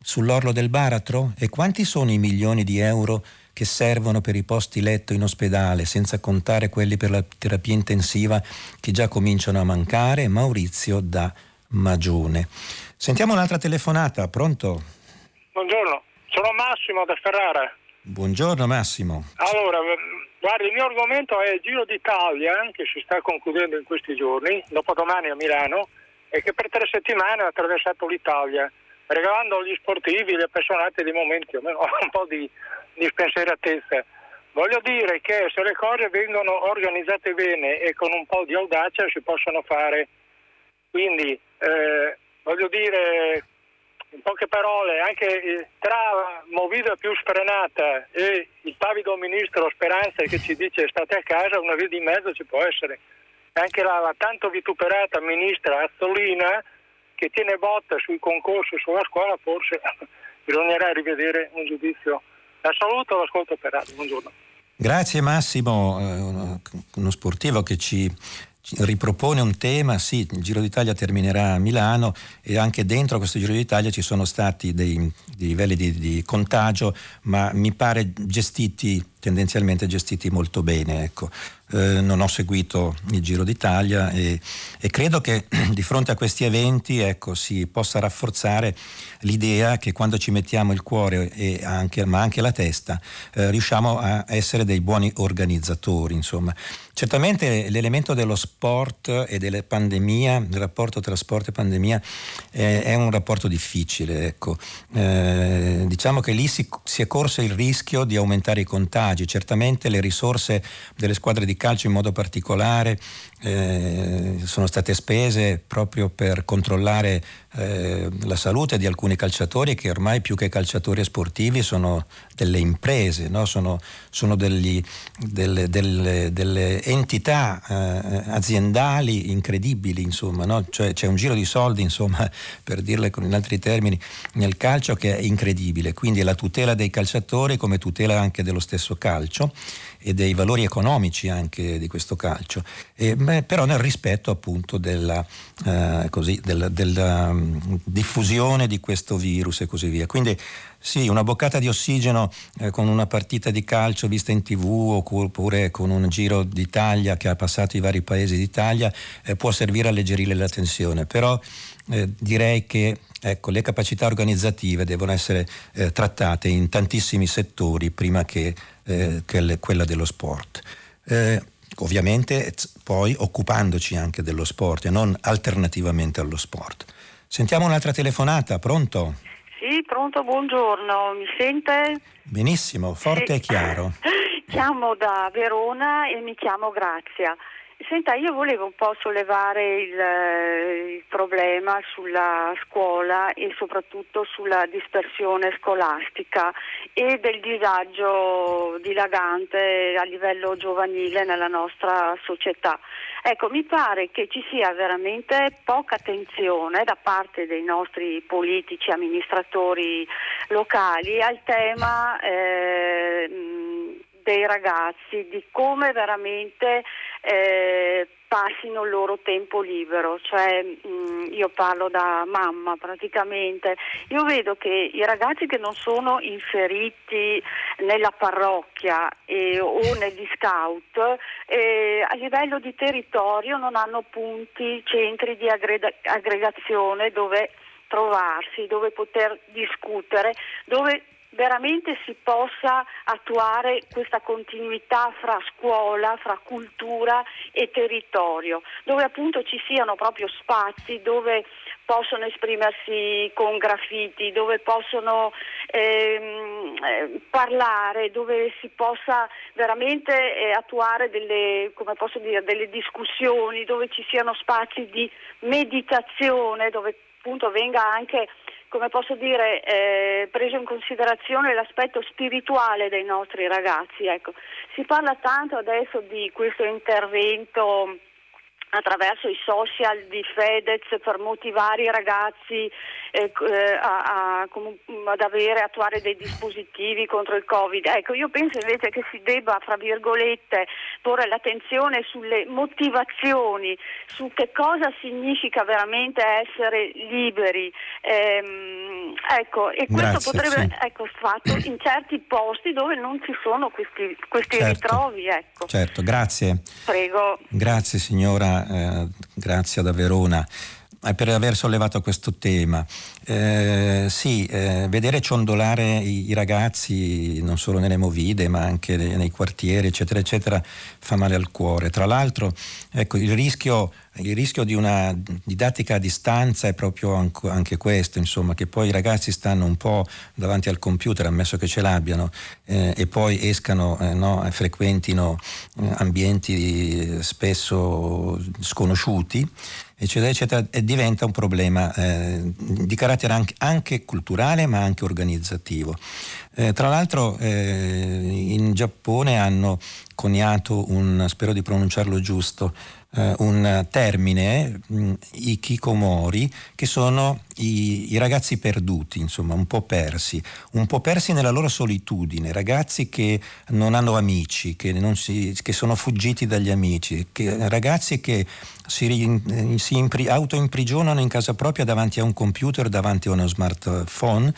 sull'orlo del baratro? E quanti sono i milioni di euro che servono per i posti letto in ospedale, senza contare quelli per la terapia intensiva che già cominciano a mancare. Maurizio da Magione. Sentiamo un'altra telefonata, pronto? Buongiorno, sono Massimo da Ferrara. Buongiorno Massimo. Allora, guardi, il mio argomento è il Giro d'Italia che si sta concludendo in questi giorni, dopodomani a Milano, e che per tre settimane ha attraversato l'Italia, regalando agli sportivi, agli appassionati di momenti un po' di di spensieratezza. Voglio dire che se le cose vengono organizzate bene e con un po' di audacia si possono fare. Quindi, eh, voglio dire, in poche parole, anche tra Movida più sprenata e il pavido ministro Speranza che ci dice state a casa, una via di mezzo ci può essere. Anche la, la tanto vituperata ministra Azzolina che tiene botta sui concorsi sulla scuola, forse bisognerà rivedere un giudizio la saluto, l'ascolto per radio. Buongiorno. Grazie Massimo, eh, uno sportivo che ci ripropone un tema, sì, il Giro d'Italia terminerà a Milano e anche dentro questo Giro d'Italia ci sono stati dei, dei livelli di, di, contagio, ma mi pare gestiti, tendenzialmente gestiti molto bene. Ecco. Eh, non ho seguito il Giro d'Italia e, e, credo che di fronte a questi eventi ecco, si possa rafforzare l'idea che quando ci mettiamo il cuore anche, ma anche la testa eh, riusciamo a essere dei buoni organizzatori. Insomma. Certamente l'elemento dello sport e della pandemia, il rapporto tra sport e pandemia eh, è un rapporto difficile. Ecco. Eh, diciamo che lì si, si è corso il rischio di aumentare i contagi. Certamente le risorse delle squadre di calcio in modo particolare eh, sono state spese proprio per controllare eh, la salute di alcuni calciatori che ormai più che calciatori sportivi sono delle imprese, no? sono, sono degli, delle, delle, delle, entità eh, aziendali incredibili, insomma, no? cioè, c'è un giro di soldi, insomma, per dirle in altri termini, nel calcio che è incredibile, quindi la tutela dei calciatori come tutela anche dello stesso calcio e dei valori economici anche di questo calcio, e, beh, però nel rispetto appunto della, eh, così, della, della um, diffusione di questo virus e così via. Quindi sì, una boccata di ossigeno eh, con una partita di calcio vista in tv oppure con un giro d'Italia che ha passato i vari paesi d'Italia eh, può servire a alleggerire la tensione, però eh, direi che ecco, le capacità organizzative devono essere eh, trattate in tantissimi settori prima che, eh, che quella dello sport. Eh, ovviamente poi occupandoci anche dello sport e non alternativamente allo sport. Sentiamo un'altra telefonata, pronto? Sì, pronto, buongiorno, mi sente? Benissimo, forte sì. e chiaro. Chiamo da Verona e mi chiamo Grazia. Senta, io volevo un po' sollevare il, eh, il, problema sulla scuola e soprattutto sulla dispersione scolastica e del disagio dilagante a livello giovanile nella nostra società. Ecco, mi pare che ci sia veramente poca attenzione da parte dei nostri politici, amministratori locali al tema eh, dei ragazzi, di come veramente eh, passino il loro tempo libero, cioè mh, mm, io parlo da mamma praticamente, io vedo che i ragazzi che non sono inseriti nella parrocchia eh, o negli scout eh, a livello di territorio non hanno punti, centri di aggrega- aggregazione dove trovarsi, dove poter discutere, dove veramente si possa attuare questa continuità fra scuola, fra cultura e territorio, dove appunto ci siano proprio spazi dove possono esprimersi con graffiti, dove possono ehm, eh, parlare, dove si possa veramente eh, attuare delle, dire, delle, discussioni, dove ci siano spazi di meditazione, dove appunto venga anche come posso dire, eh, preso in considerazione l'aspetto spirituale dei nostri ragazzi. Ecco. Si parla tanto adesso di questo intervento attraverso i social di Fedez per motivare i ragazzi eh, eh a, a, ad avere, attuare dei dispositivi contro il Covid. Ecco, io penso invece che si debba, fra virgolette, porre l'attenzione sulle motivazioni, su che cosa significa veramente essere liberi. Ehm, ecco, e questo Grazie, potrebbe sì. ecco, fatto in certi posti dove non ci sono questi, questi certo, ritrovi. Ecco. Certo, grazie. Prego. Grazie signora eh, Grazia da Verona per aver sollevato questo tema. Eh, sì, eh, vedere ciondolare i, i, ragazzi non solo nelle movide ma anche nei, nei, quartieri eccetera eccetera fa male al cuore. Tra l'altro ecco, il, rischio, il rischio di una didattica a distanza è proprio anche, questo, insomma, che poi i ragazzi stanno un po' davanti al computer, ammesso che ce l'abbiano, eh, e poi escano eh, no, frequentino eh, ambienti spesso sconosciuti eccetera, eccetera, e diventa un problema eh, di carattere anche, anche, culturale ma anche organizzativo. Eh, tra l'altro eh, in Giappone hanno coniato un, spero di pronunciarlo giusto, eh, un termine, mh, mm, i kikomori, che sono i, i, ragazzi perduti, insomma, un po' persi, un po' persi nella loro solitudine, ragazzi che non hanno amici, che, si, che sono fuggiti dagli amici, che, ragazzi che si, si impri, autoimprigionano in casa propria davanti a un computer, davanti a uno smartphone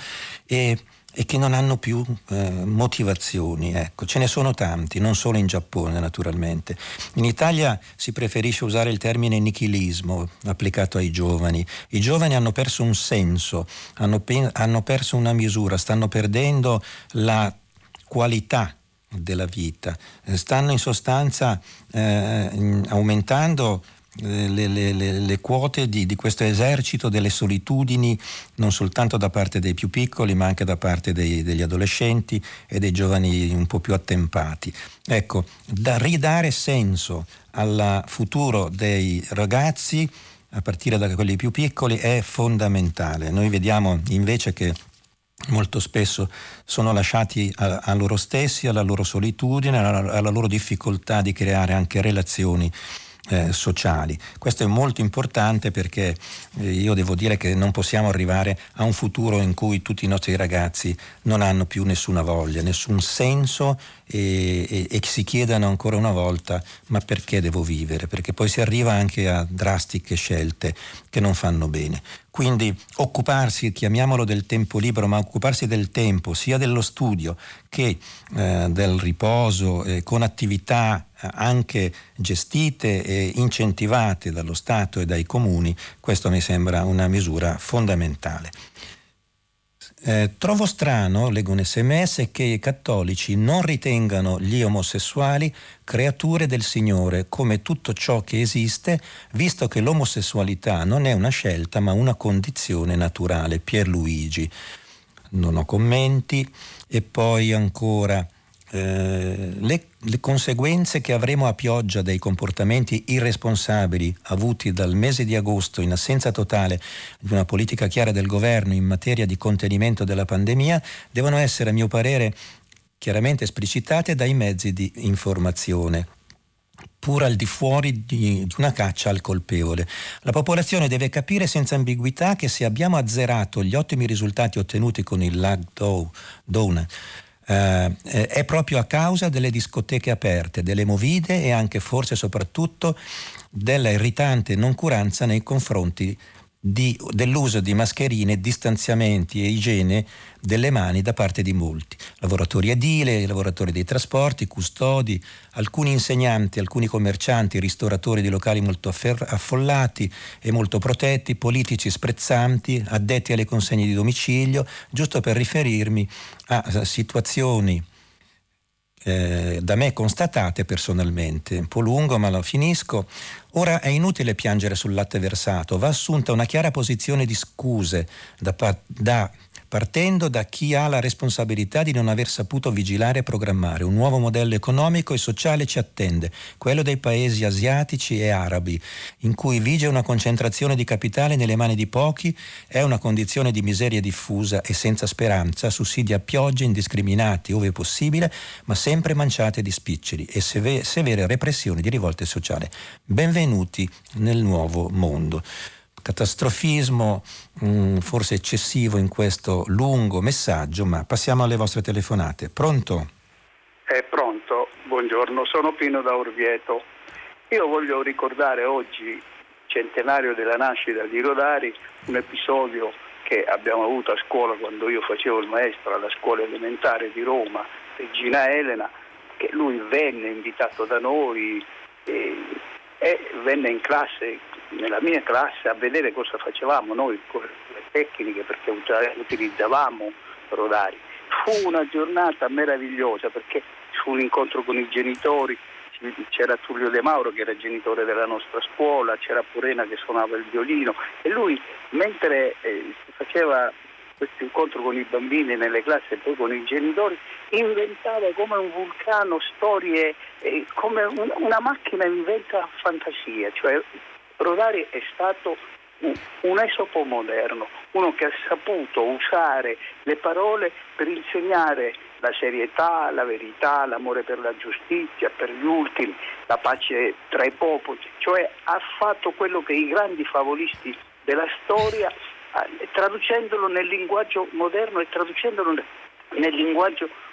e e che non hanno più eh, motivazioni. Ecco, ce ne sono tanti, non solo in Giappone naturalmente. In Italia si preferisce usare il termine nichilismo applicato ai giovani. I giovani hanno perso un senso, hanno, pe- hanno perso una misura, stanno perdendo la qualità della vita, stanno in sostanza eh, aumentando le, le, le, quote di, di, questo esercito delle solitudini non soltanto da parte dei più piccoli ma anche da parte dei, degli adolescenti e dei giovani un po' più attempati. Ecco, da ridare senso al futuro dei ragazzi a partire da quelli più piccoli è fondamentale. Noi vediamo invece che molto spesso sono lasciati a, a loro stessi, alla loro solitudine, alla, alla loro difficoltà di creare anche relazioni eh, sociali. Questo è molto importante perché eh, io devo dire che non possiamo arrivare a un futuro in cui tutti i nostri ragazzi non hanno più nessuna voglia, nessun senso e, e, e si chiedano ancora una volta ma perché devo vivere? Perché poi si arriva anche a drastiche scelte che non fanno bene. Quindi occuparsi, chiamiamolo del tempo libero, ma occuparsi del tempo sia dello studio che eh, del riposo eh, con attività eh, anche gestite e incentivate dallo Stato e dai comuni, questo mi sembra una misura fondamentale. Eh, trovo strano, leggo un sms, che i cattolici non ritengano gli omosessuali creature del Signore come tutto ciò che esiste, visto che l'omosessualità non è una scelta ma una condizione naturale. Pierluigi. Non ho commenti. E poi ancora eh, le, le, conseguenze che avremo a pioggia dei comportamenti irresponsabili avuti dal mese di agosto in assenza totale di una politica chiara del governo in materia di contenimento della pandemia devono essere, a mio parere, chiaramente esplicitate dai mezzi di informazione pur al di fuori di, una caccia al colpevole. La popolazione deve capire senza ambiguità che se abbiamo azzerato gli ottimi risultati ottenuti con il lockdown eh, è proprio a causa delle discoteche aperte, delle movide e anche forse soprattutto della irritante noncuranza nei confronti di, dell'uso di mascherine, distanziamenti e igiene delle mani da parte di molti. Lavoratori edili, lavoratori dei trasporti, custodi, alcuni insegnanti, alcuni commercianti, ristoratori di locali molto affollati e molto protetti, politici sprezzanti, addetti alle consegne di domicilio, giusto per riferirmi a situazioni eh, da me constatate personalmente. Un po' lungo, ma lo finisco. Ora è inutile piangere sul latte versato, va assunta una chiara posizione di scuse da, da partendo da chi ha la responsabilità di non aver saputo vigilare e programmare. Un nuovo modello economico e sociale ci attende, quello dei paesi asiatici e arabi, in cui vige una concentrazione di capitale nelle mani di pochi, è una condizione di miseria diffusa e senza speranza, sussidi a piogge indiscriminati ove possibile, ma sempre manciate di spiccioli e severe repressioni di rivolte sociali. Benvenuti nel nuovo mondo catastrofismo mh, mm, forse eccessivo in questo lungo messaggio, ma passiamo alle vostre telefonate. Pronto? È pronto, buongiorno, sono Pino da Orvieto. Io voglio ricordare oggi, centenario della nascita di Rodari, un episodio che abbiamo avuto a scuola quando io facevo il maestro alla scuola elementare di Roma, Regina Elena, che lui venne invitato da noi e, e venne in classe nella mia classe a vedere cosa facevamo noi con le tecniche perché utilizzavamo rodari. Fu una giornata meravigliosa perché fu un incontro con i genitori, c'era Tullio De Mauro che era genitore della nostra scuola, c'era Purena che suonava il violino e lui mentre eh, faceva questo incontro con i bambini nelle classi e poi con i genitori, inventava come un vulcano storie, eh, come un, una macchina inventa fantasia, cioè Rodari è stato un esopo moderno, uno che ha saputo usare le parole per insegnare la serietà, la verità, l'amore per la giustizia, per gli ultimi, la pace tra i popoli, cioè ha fatto quello che i grandi favolisti della storia, traducendolo nel linguaggio moderno e traducendolo nel linguaggio eh,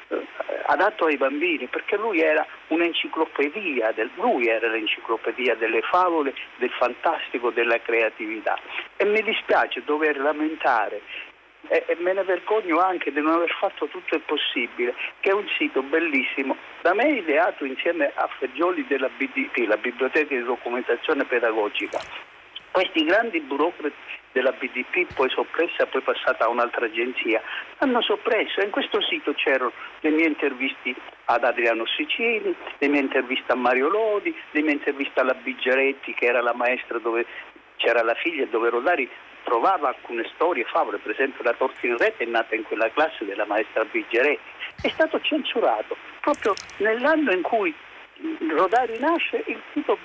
adatto ai bambini, perché lui era un'enciclopedia, del, lui era l'enciclopedia delle favole, del fantastico, della creatività. E mi dispiace dover lamentare e, e, me ne vergogno anche di non aver fatto tutto il possibile, che è un sito bellissimo, da me ideato insieme a Fagioli della BDP, la Biblioteca di Documentazione Pedagogica. Questi grandi burocrati della BDP, poi soppressa, poi passata a un'altra agenzia, hanno soppresso in questo sito c'erano le mie interviste ad Adriano Sicili, le mie interviste a Mario Lodi, le mie interviste alla Biggieretti che era la maestra dove c'era la figlia dove Rodari trovava alcune storie, favole, per esempio la torta in rete è nata in quella classe della maestra Biggieretti, è stato censurato proprio nell'anno in cui Rodari nasce il sito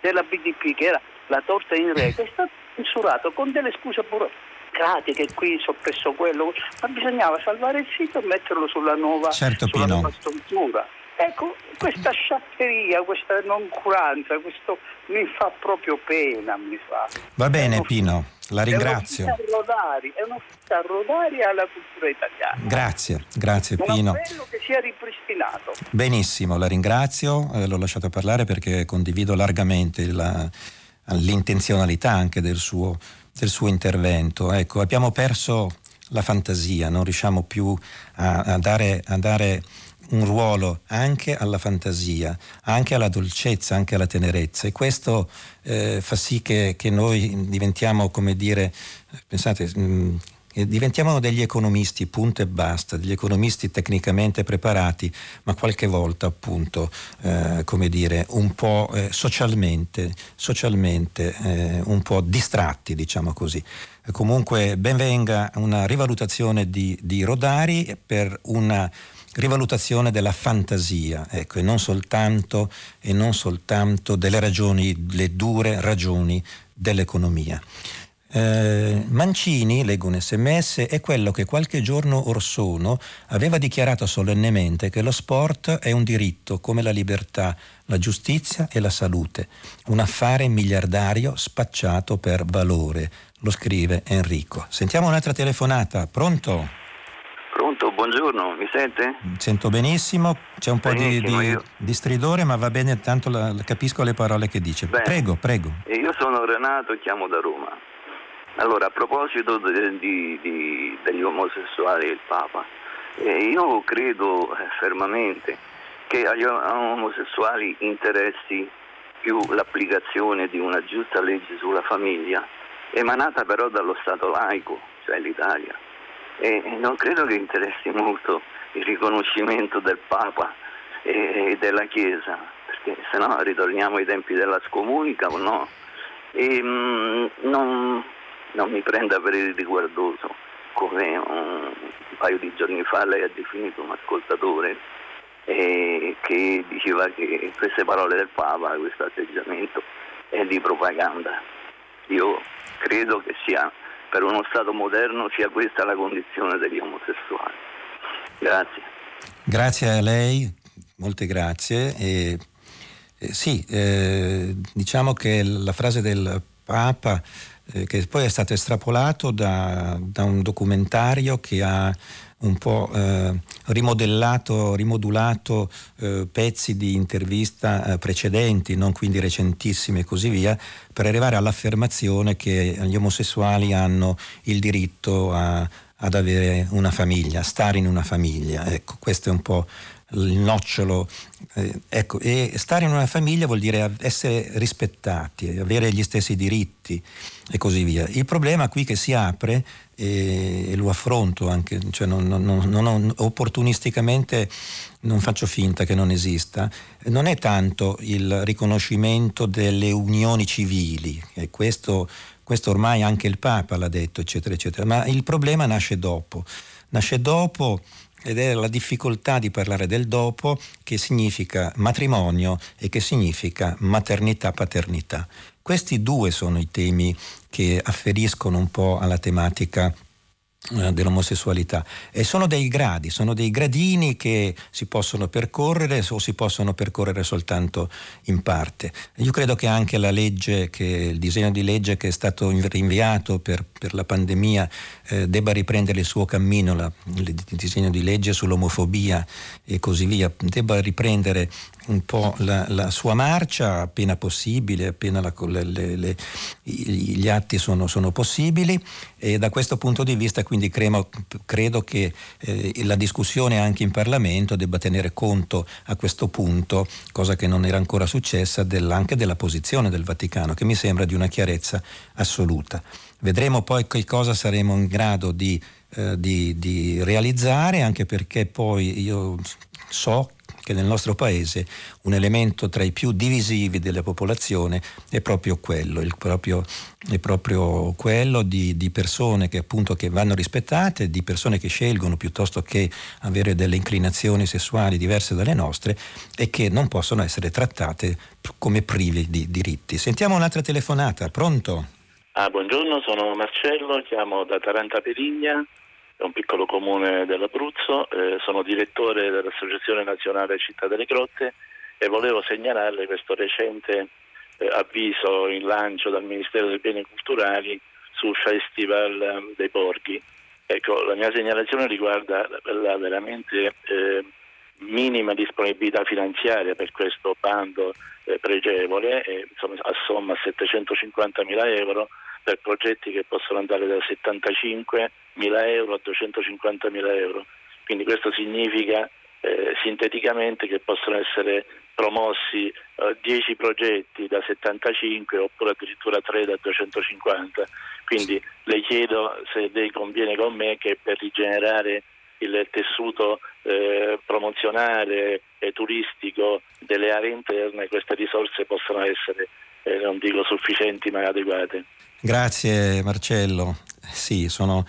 della BDP che era la torta in rete, è stato censurato con delle scuse burocratiche, qui soppresso quello, ma bisognava salvare il sito e metterlo sulla nuova, certo, sulla nuova struttura. Ecco, questa sciatteria, questa noncuranza, questo mi fa proprio pena. Mi fa. Va bene Pino, la ringrazio. È un'offerta è un'offerta rodari alla cultura italiana. Grazie, grazie Un Pino. Un che sia ripristinato. Benissimo, la ringrazio, eh, l'ho lasciato parlare perché condivido largamente la l'intenzionalità anche del suo, del suo intervento. Ecco, abbiamo perso la fantasia, non riusciamo più a, a, dare, a, dare, un ruolo anche alla fantasia, anche alla dolcezza, anche alla tenerezza e questo eh, fa sì che, che, noi diventiamo, come dire, pensate, mh, mm, diventiamo degli economisti, punto e basta, degli economisti tecnicamente preparati, ma qualche volta appunto, eh, come dire, un po' eh, socialmente, socialmente eh, un po' distratti, diciamo così. Comunque benvenga una rivalutazione di, di Rodari per una rivalutazione della fantasia, ecco, e non soltanto, e non soltanto delle ragioni, le dure ragioni dell'economia. Eh, Mancini, leggo un sms, è quello che qualche giorno or sono aveva dichiarato solennemente che lo sport è un diritto come la libertà, la giustizia e la salute, un affare miliardario spacciato per valore, lo scrive Enrico. Sentiamo un'altra telefonata, pronto? Pronto, buongiorno, mi sente? Sento benissimo, c'è un po' di, di, di, stridore ma va bene, tanto la, capisco le parole che dice. Bene. Prego, prego. Io sono Renato e chiamo da Roma. Allora, a proposito di, di, degli omosessuali e il Papa, eh, io credo eh, fermamente che agli omosessuali interessi più l'applicazione di una giusta legge sulla famiglia, emanata però dallo Stato laico, cioè l'Italia. E non credo che interessi molto il riconoscimento del Papa e, della Chiesa, perché se no ritorniamo ai tempi della scomunica o no. E, mh, non, non mi prenda per il riguardoso. come un, paio di giorni fa lei ha definito un ascoltatore eh, che diceva che queste parole del Papa, questo atteggiamento è di propaganda. Io credo che sia per uno Stato moderno sia questa la condizione degli omosessuali. Grazie. Grazie a lei, molte grazie. E, eh, sì, eh, diciamo che la frase del Papa, eh, che poi è stato estrapolato da, da un documentario che ha un po' eh, rimodellato, rimodulato eh, pezzi di intervista eh, precedenti, non quindi recentissimi e così via, per arrivare all'affermazione che gli omosessuali hanno il diritto a, ad avere una famiglia, stare in una famiglia. Ecco, questo è un po' il nocciolo. Eh, ecco, e stare in una famiglia vuol dire essere rispettati, avere gli stessi diritti e così via. Il problema qui che si apre, e, lo affronto anche, cioè non, non, non, opportunisticamente non faccio finta che non esista, non è tanto il riconoscimento delle unioni civili, e questo, questo ormai anche il Papa l'ha detto, eccetera, eccetera, ma il problema nasce dopo. Nasce dopo ed è la difficoltà di parlare del dopo che significa matrimonio e che significa maternità-paternità. Questi due sono i temi che afferiscono un po' alla tematica dell'omosessualità e sono dei gradi, sono dei gradini che si possono percorrere o si possono percorrere soltanto in parte. Io credo che anche la legge, che, il disegno di legge che è stato rinviato per, per la pandemia eh, debba riprendere il suo cammino, la, il disegno di legge sull'omofobia e così via, debba riprendere un po' la, la, sua marcia appena possibile, appena la, le, le, gli atti sono, sono, possibili e da questo punto di vista quindi credo, credo che eh, la discussione anche in Parlamento debba tenere conto a questo punto, cosa che non era ancora successa, del, anche della posizione del Vaticano, che mi sembra di una chiarezza assoluta. Vedremo poi che cosa saremo in grado di, eh, di, di realizzare, anche perché poi io so che nel nostro paese un elemento tra i più divisivi della popolazione è proprio quello, proprio, è proprio quello di, di, persone che appunto che vanno rispettate, di persone che scelgono piuttosto che avere delle inclinazioni sessuali diverse dalle nostre e che non possono essere trattate come privi di diritti. Sentiamo un'altra telefonata, pronto? Ah, buongiorno, sono Marcello, chiamo da Taranta Perigna è un piccolo comune dell'Abruzzo, eh, sono direttore dell'Associazione Nazionale Città delle Grotte e volevo segnalarle questo recente eh, avviso in lancio dal Ministero dei Beni Culturali sul Festival um, dei Borghi. Ecco, la mia segnalazione riguarda la veramente eh, minima disponibilità finanziaria per questo bando eh, pregevole, insomma, a somma 750 mila euro per progetti che possono andare da 75 mila euro a 250 mila euro. Quindi questo significa eh, sinteticamente che possono essere promossi eh, 10 progetti da 75 oppure addirittura 3 da 250. Quindi le chiedo se lei conviene con me che per rigenerare il tessuto eh, promozionale e turistico delle aree interne queste risorse possano essere, eh, non dico sufficienti ma adeguate. Grazie Marcello. Sì, sono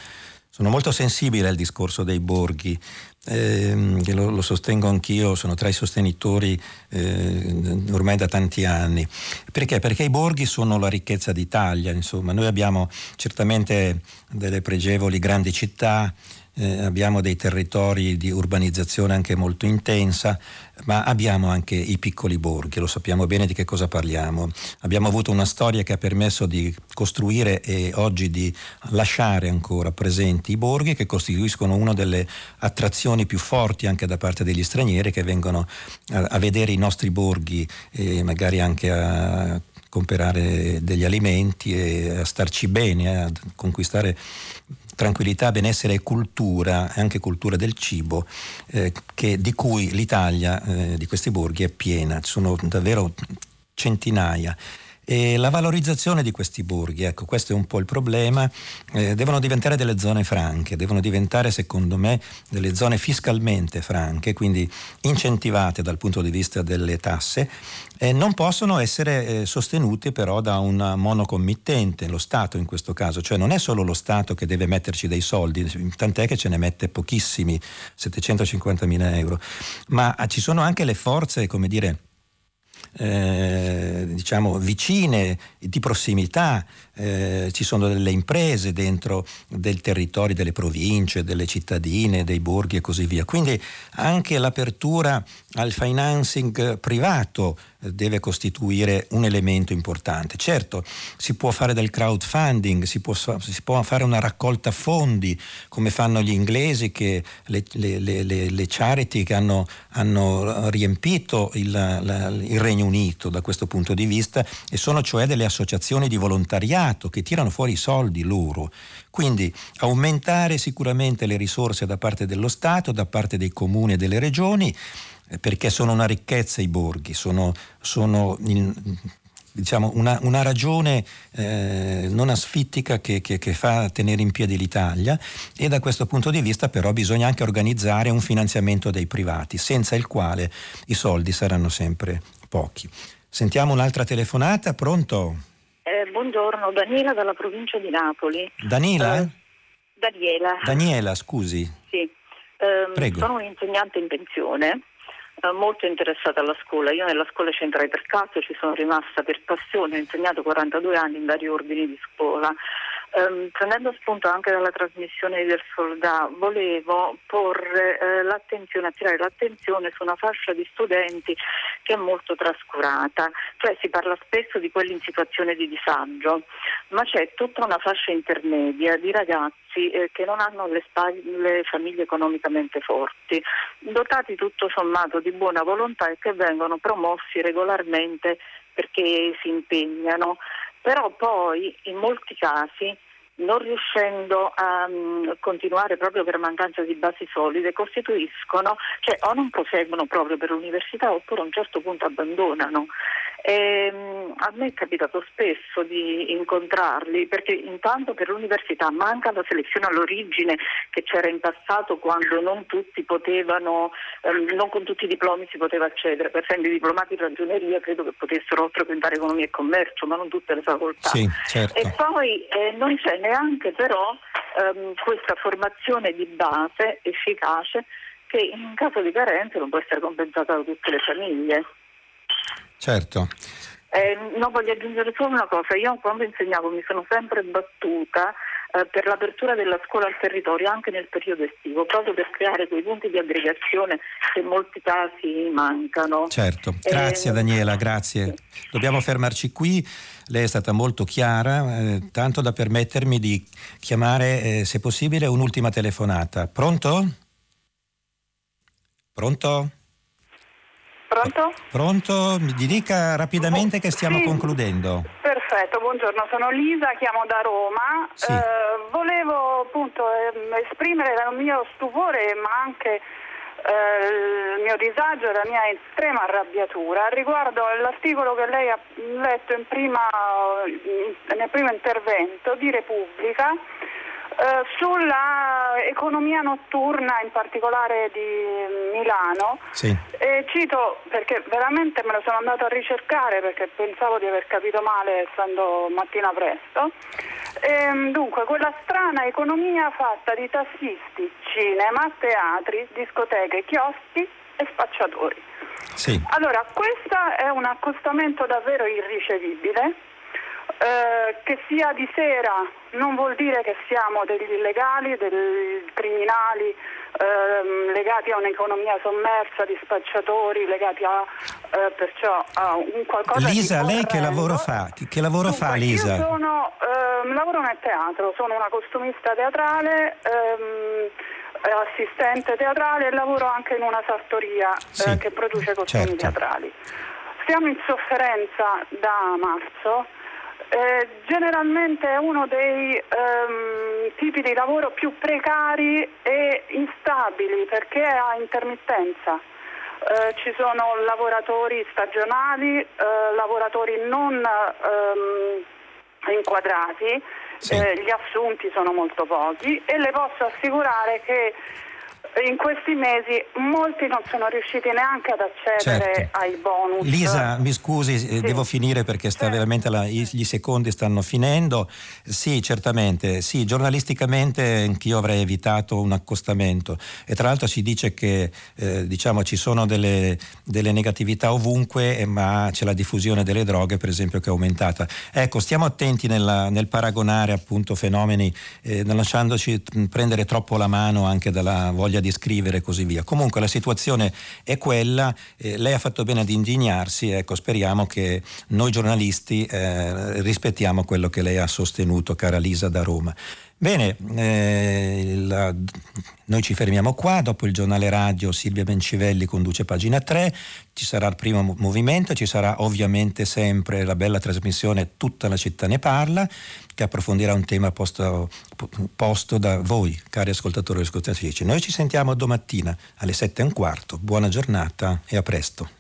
sono molto sensibile al discorso dei borghi, eh, lo, lo, sostengo anch'io, sono tra i sostenitori eh, ormai da tanti anni. Perché? Perché i borghi sono la ricchezza d'Italia, insomma. Noi abbiamo certamente delle pregevoli grandi città, eh, abbiamo dei territori di urbanizzazione anche molto intensa, ma abbiamo anche i piccoli borghi, lo sappiamo bene di che cosa parliamo. Abbiamo avuto una storia che ha permesso di costruire e oggi di lasciare ancora presenti i borghi che costituiscono una delle attrazioni più forti anche da parte degli stranieri che vengono a, a vedere i nostri borghi e magari anche a comprare degli alimenti e a starci bene, a conquistare tranquillità, benessere e cultura, anche cultura del cibo, eh, che, di cui l'Italia, eh, di questi borghi, è piena. Ci sono davvero centinaia. E la valorizzazione di questi borghi, ecco, questo è un po' il problema, eh, devono diventare delle zone franche, devono diventare secondo me delle zone fiscalmente franche, quindi incentivate dal punto di vista delle tasse, eh, non possono essere eh, sostenute però da un monocommittente, lo Stato in questo caso, cioè non è solo lo Stato che deve metterci dei soldi, tant'è che ce ne mette pochissimi, 750 mila euro, ma ci sono anche le forze, come dire, eh, diciamo vicine, di prossimità, eh, ci sono delle imprese dentro del territorio delle province, delle cittadine, dei borghi e così via. Quindi anche l'apertura al financing privato deve costituire un elemento importante. Certo, si può fare del crowdfunding, si può, si può fare una raccolta fondi come fanno gli inglesi, che le, le, le, le charity che hanno, hanno riempito il, la, il Regno Unito da questo punto di vista e sono cioè delle associazioni di volontariato che tirano fuori i soldi loro. Quindi aumentare sicuramente le risorse da parte dello Stato, da parte dei comuni e delle regioni perché sono una ricchezza i borghi, sono, sono in, diciamo, una, una, ragione eh, non asfittica che, che, che, fa tenere in piedi l'Italia e da questo punto di vista però bisogna anche organizzare un finanziamento dei privati, senza il quale i soldi saranno sempre pochi. Sentiamo un'altra telefonata, pronto? Eh, buongiorno, Daniela dalla provincia di Napoli. Daniela? Eh, Daniela. Daniela, scusi. Sì, eh, sono un'insegnante in pensione molto interessata alla scuola. Io nella scuola centrale per caso ci sono rimasta per passione, ho insegnato 42 anni in vari ordini di scuola. Um, prendendo spunto anche dalla trasmissione del Soldà, volevo porre eh, l'attenzione, attirare l'attenzione su una fascia di studenti che è molto trascurata, cioè si parla spesso di quelli in situazione di disagio, ma c'è tutta una fascia intermedia di ragazzi eh, che non hanno le, le famiglie economicamente forti, dotati tutto sommato di buona volontà e che vengono promossi regolarmente perché si impegnano però poi in molti casi non riuscendo a um, continuare proprio per mancanza di basi solide, costituiscono, cioè o non proseguono proprio per l'università oppure a un certo punto abbandonano. E, um, a me è capitato spesso di incontrarli perché intanto per l'università manca la selezione all'origine che c'era in passato quando non tutti potevano, um, non con tutti i diplomi si poteva accedere, per esempio i diplomati in ragioneria credo che potessero frequentare economia e commercio, ma non tutte le facoltà. Sì, certo. E poi eh, non c'è neanche però ehm, questa formazione di base efficace che in caso di carenze non può essere compensata da tutte le famiglie. Certo. Eh, no, voglio aggiungere solo una cosa, io quando insegnavo mi sono sempre battuta eh, per l'apertura della scuola al territorio anche nel periodo estivo, proprio per creare quei punti di aggregazione che in molti casi mancano. Certo, grazie eh, Daniela, grazie. Dobbiamo fermarci qui, lei è stata molto chiara, eh, tanto da permettermi di chiamare, eh, se possibile, un'ultima telefonata. Pronto? Pronto? Pronto? Pronto? Mi dica rapidamente che stiamo sì. concludendo. Perfetto, buongiorno, sono Lisa, chiamo da Roma. Sì. Eh, volevo appunto eh, esprimere il mio stupore ma anche eh, il mio disagio e la mia estrema arrabbiatura riguardo all'articolo che lei ha letto prima, nel primo intervento di Repubblica eh, sulla economia notturna, in particolare di Milano, sì. eh, cito perché veramente me lo sono andato a ricercare perché pensavo di aver capito male essendo mattina presto. Ehm, dunque, quella strana economia fatta di tassisti, cinema, teatri, discoteche, chioschi e spacciatori. Sì. Allora, questo è un accostamento davvero irricevibile eh, che sia di sera non vuol dire che siamo degli illegali, dei criminali eh, legati a un'economia sommersa di spacciatori, legati a eh, perciò a un qualcosa Lisa, di lei che lavoro fa? Che lavoro Dunque, fa Lisa? Io sono, ehm, lavoro nel teatro, sono una costumista teatrale. Ehm, assistente teatrale e lavoro anche in una sartoria Sì, che produce costumi certo. teatrali. Siamo in sofferenza da marzo eh, generalmente è uno dei ehm, tipi di lavoro più precari e instabili perché è a intermittenza. eh, ci sono lavoratori stagionali, eh, lavoratori non ehm, inquadrati, sì. eh, gli assunti sono molto pochi e le posso assicurare che in questi mesi molti non sono riusciti neanche ad accedere certo. ai bonus. Lisa, mi scusi, eh, sì. devo finire perché sta certo. veramente la, gli secondi stanno finendo. Sì, certamente, sì, giornalisticamente anch'io avrei evitato un accostamento e tra l'altro si dice che eh, diciamo, ci sono delle, delle negatività ovunque, eh, ma c'è la diffusione delle droghe, per esempio, che è aumentata. Ecco, stiamo attenti nella, nel paragonare appunto fenomeni, eh, non lasciandoci prendere troppo la mano anche dalla voglia di scrivere e così via. Comunque la situazione è quella, eh, lei ha fatto bene ad indignarsi, ecco, speriamo che noi giornalisti eh, rispettiamo quello che lei ha sostenuto, cara Lisa da Roma. Bene, eh, la, noi ci fermiamo qua, dopo il giornale radio Silvia Bencivelli conduce pagina 3, ci sarà il primo movimento, ci sarà ovviamente sempre la bella trasmissione Tutta la città ne parla, che approfondirà un tema posto, posto da voi, cari ascoltatori e ascoltatrici. Noi ci sentiamo domattina alle 7 e un quarto, buona giornata e a presto.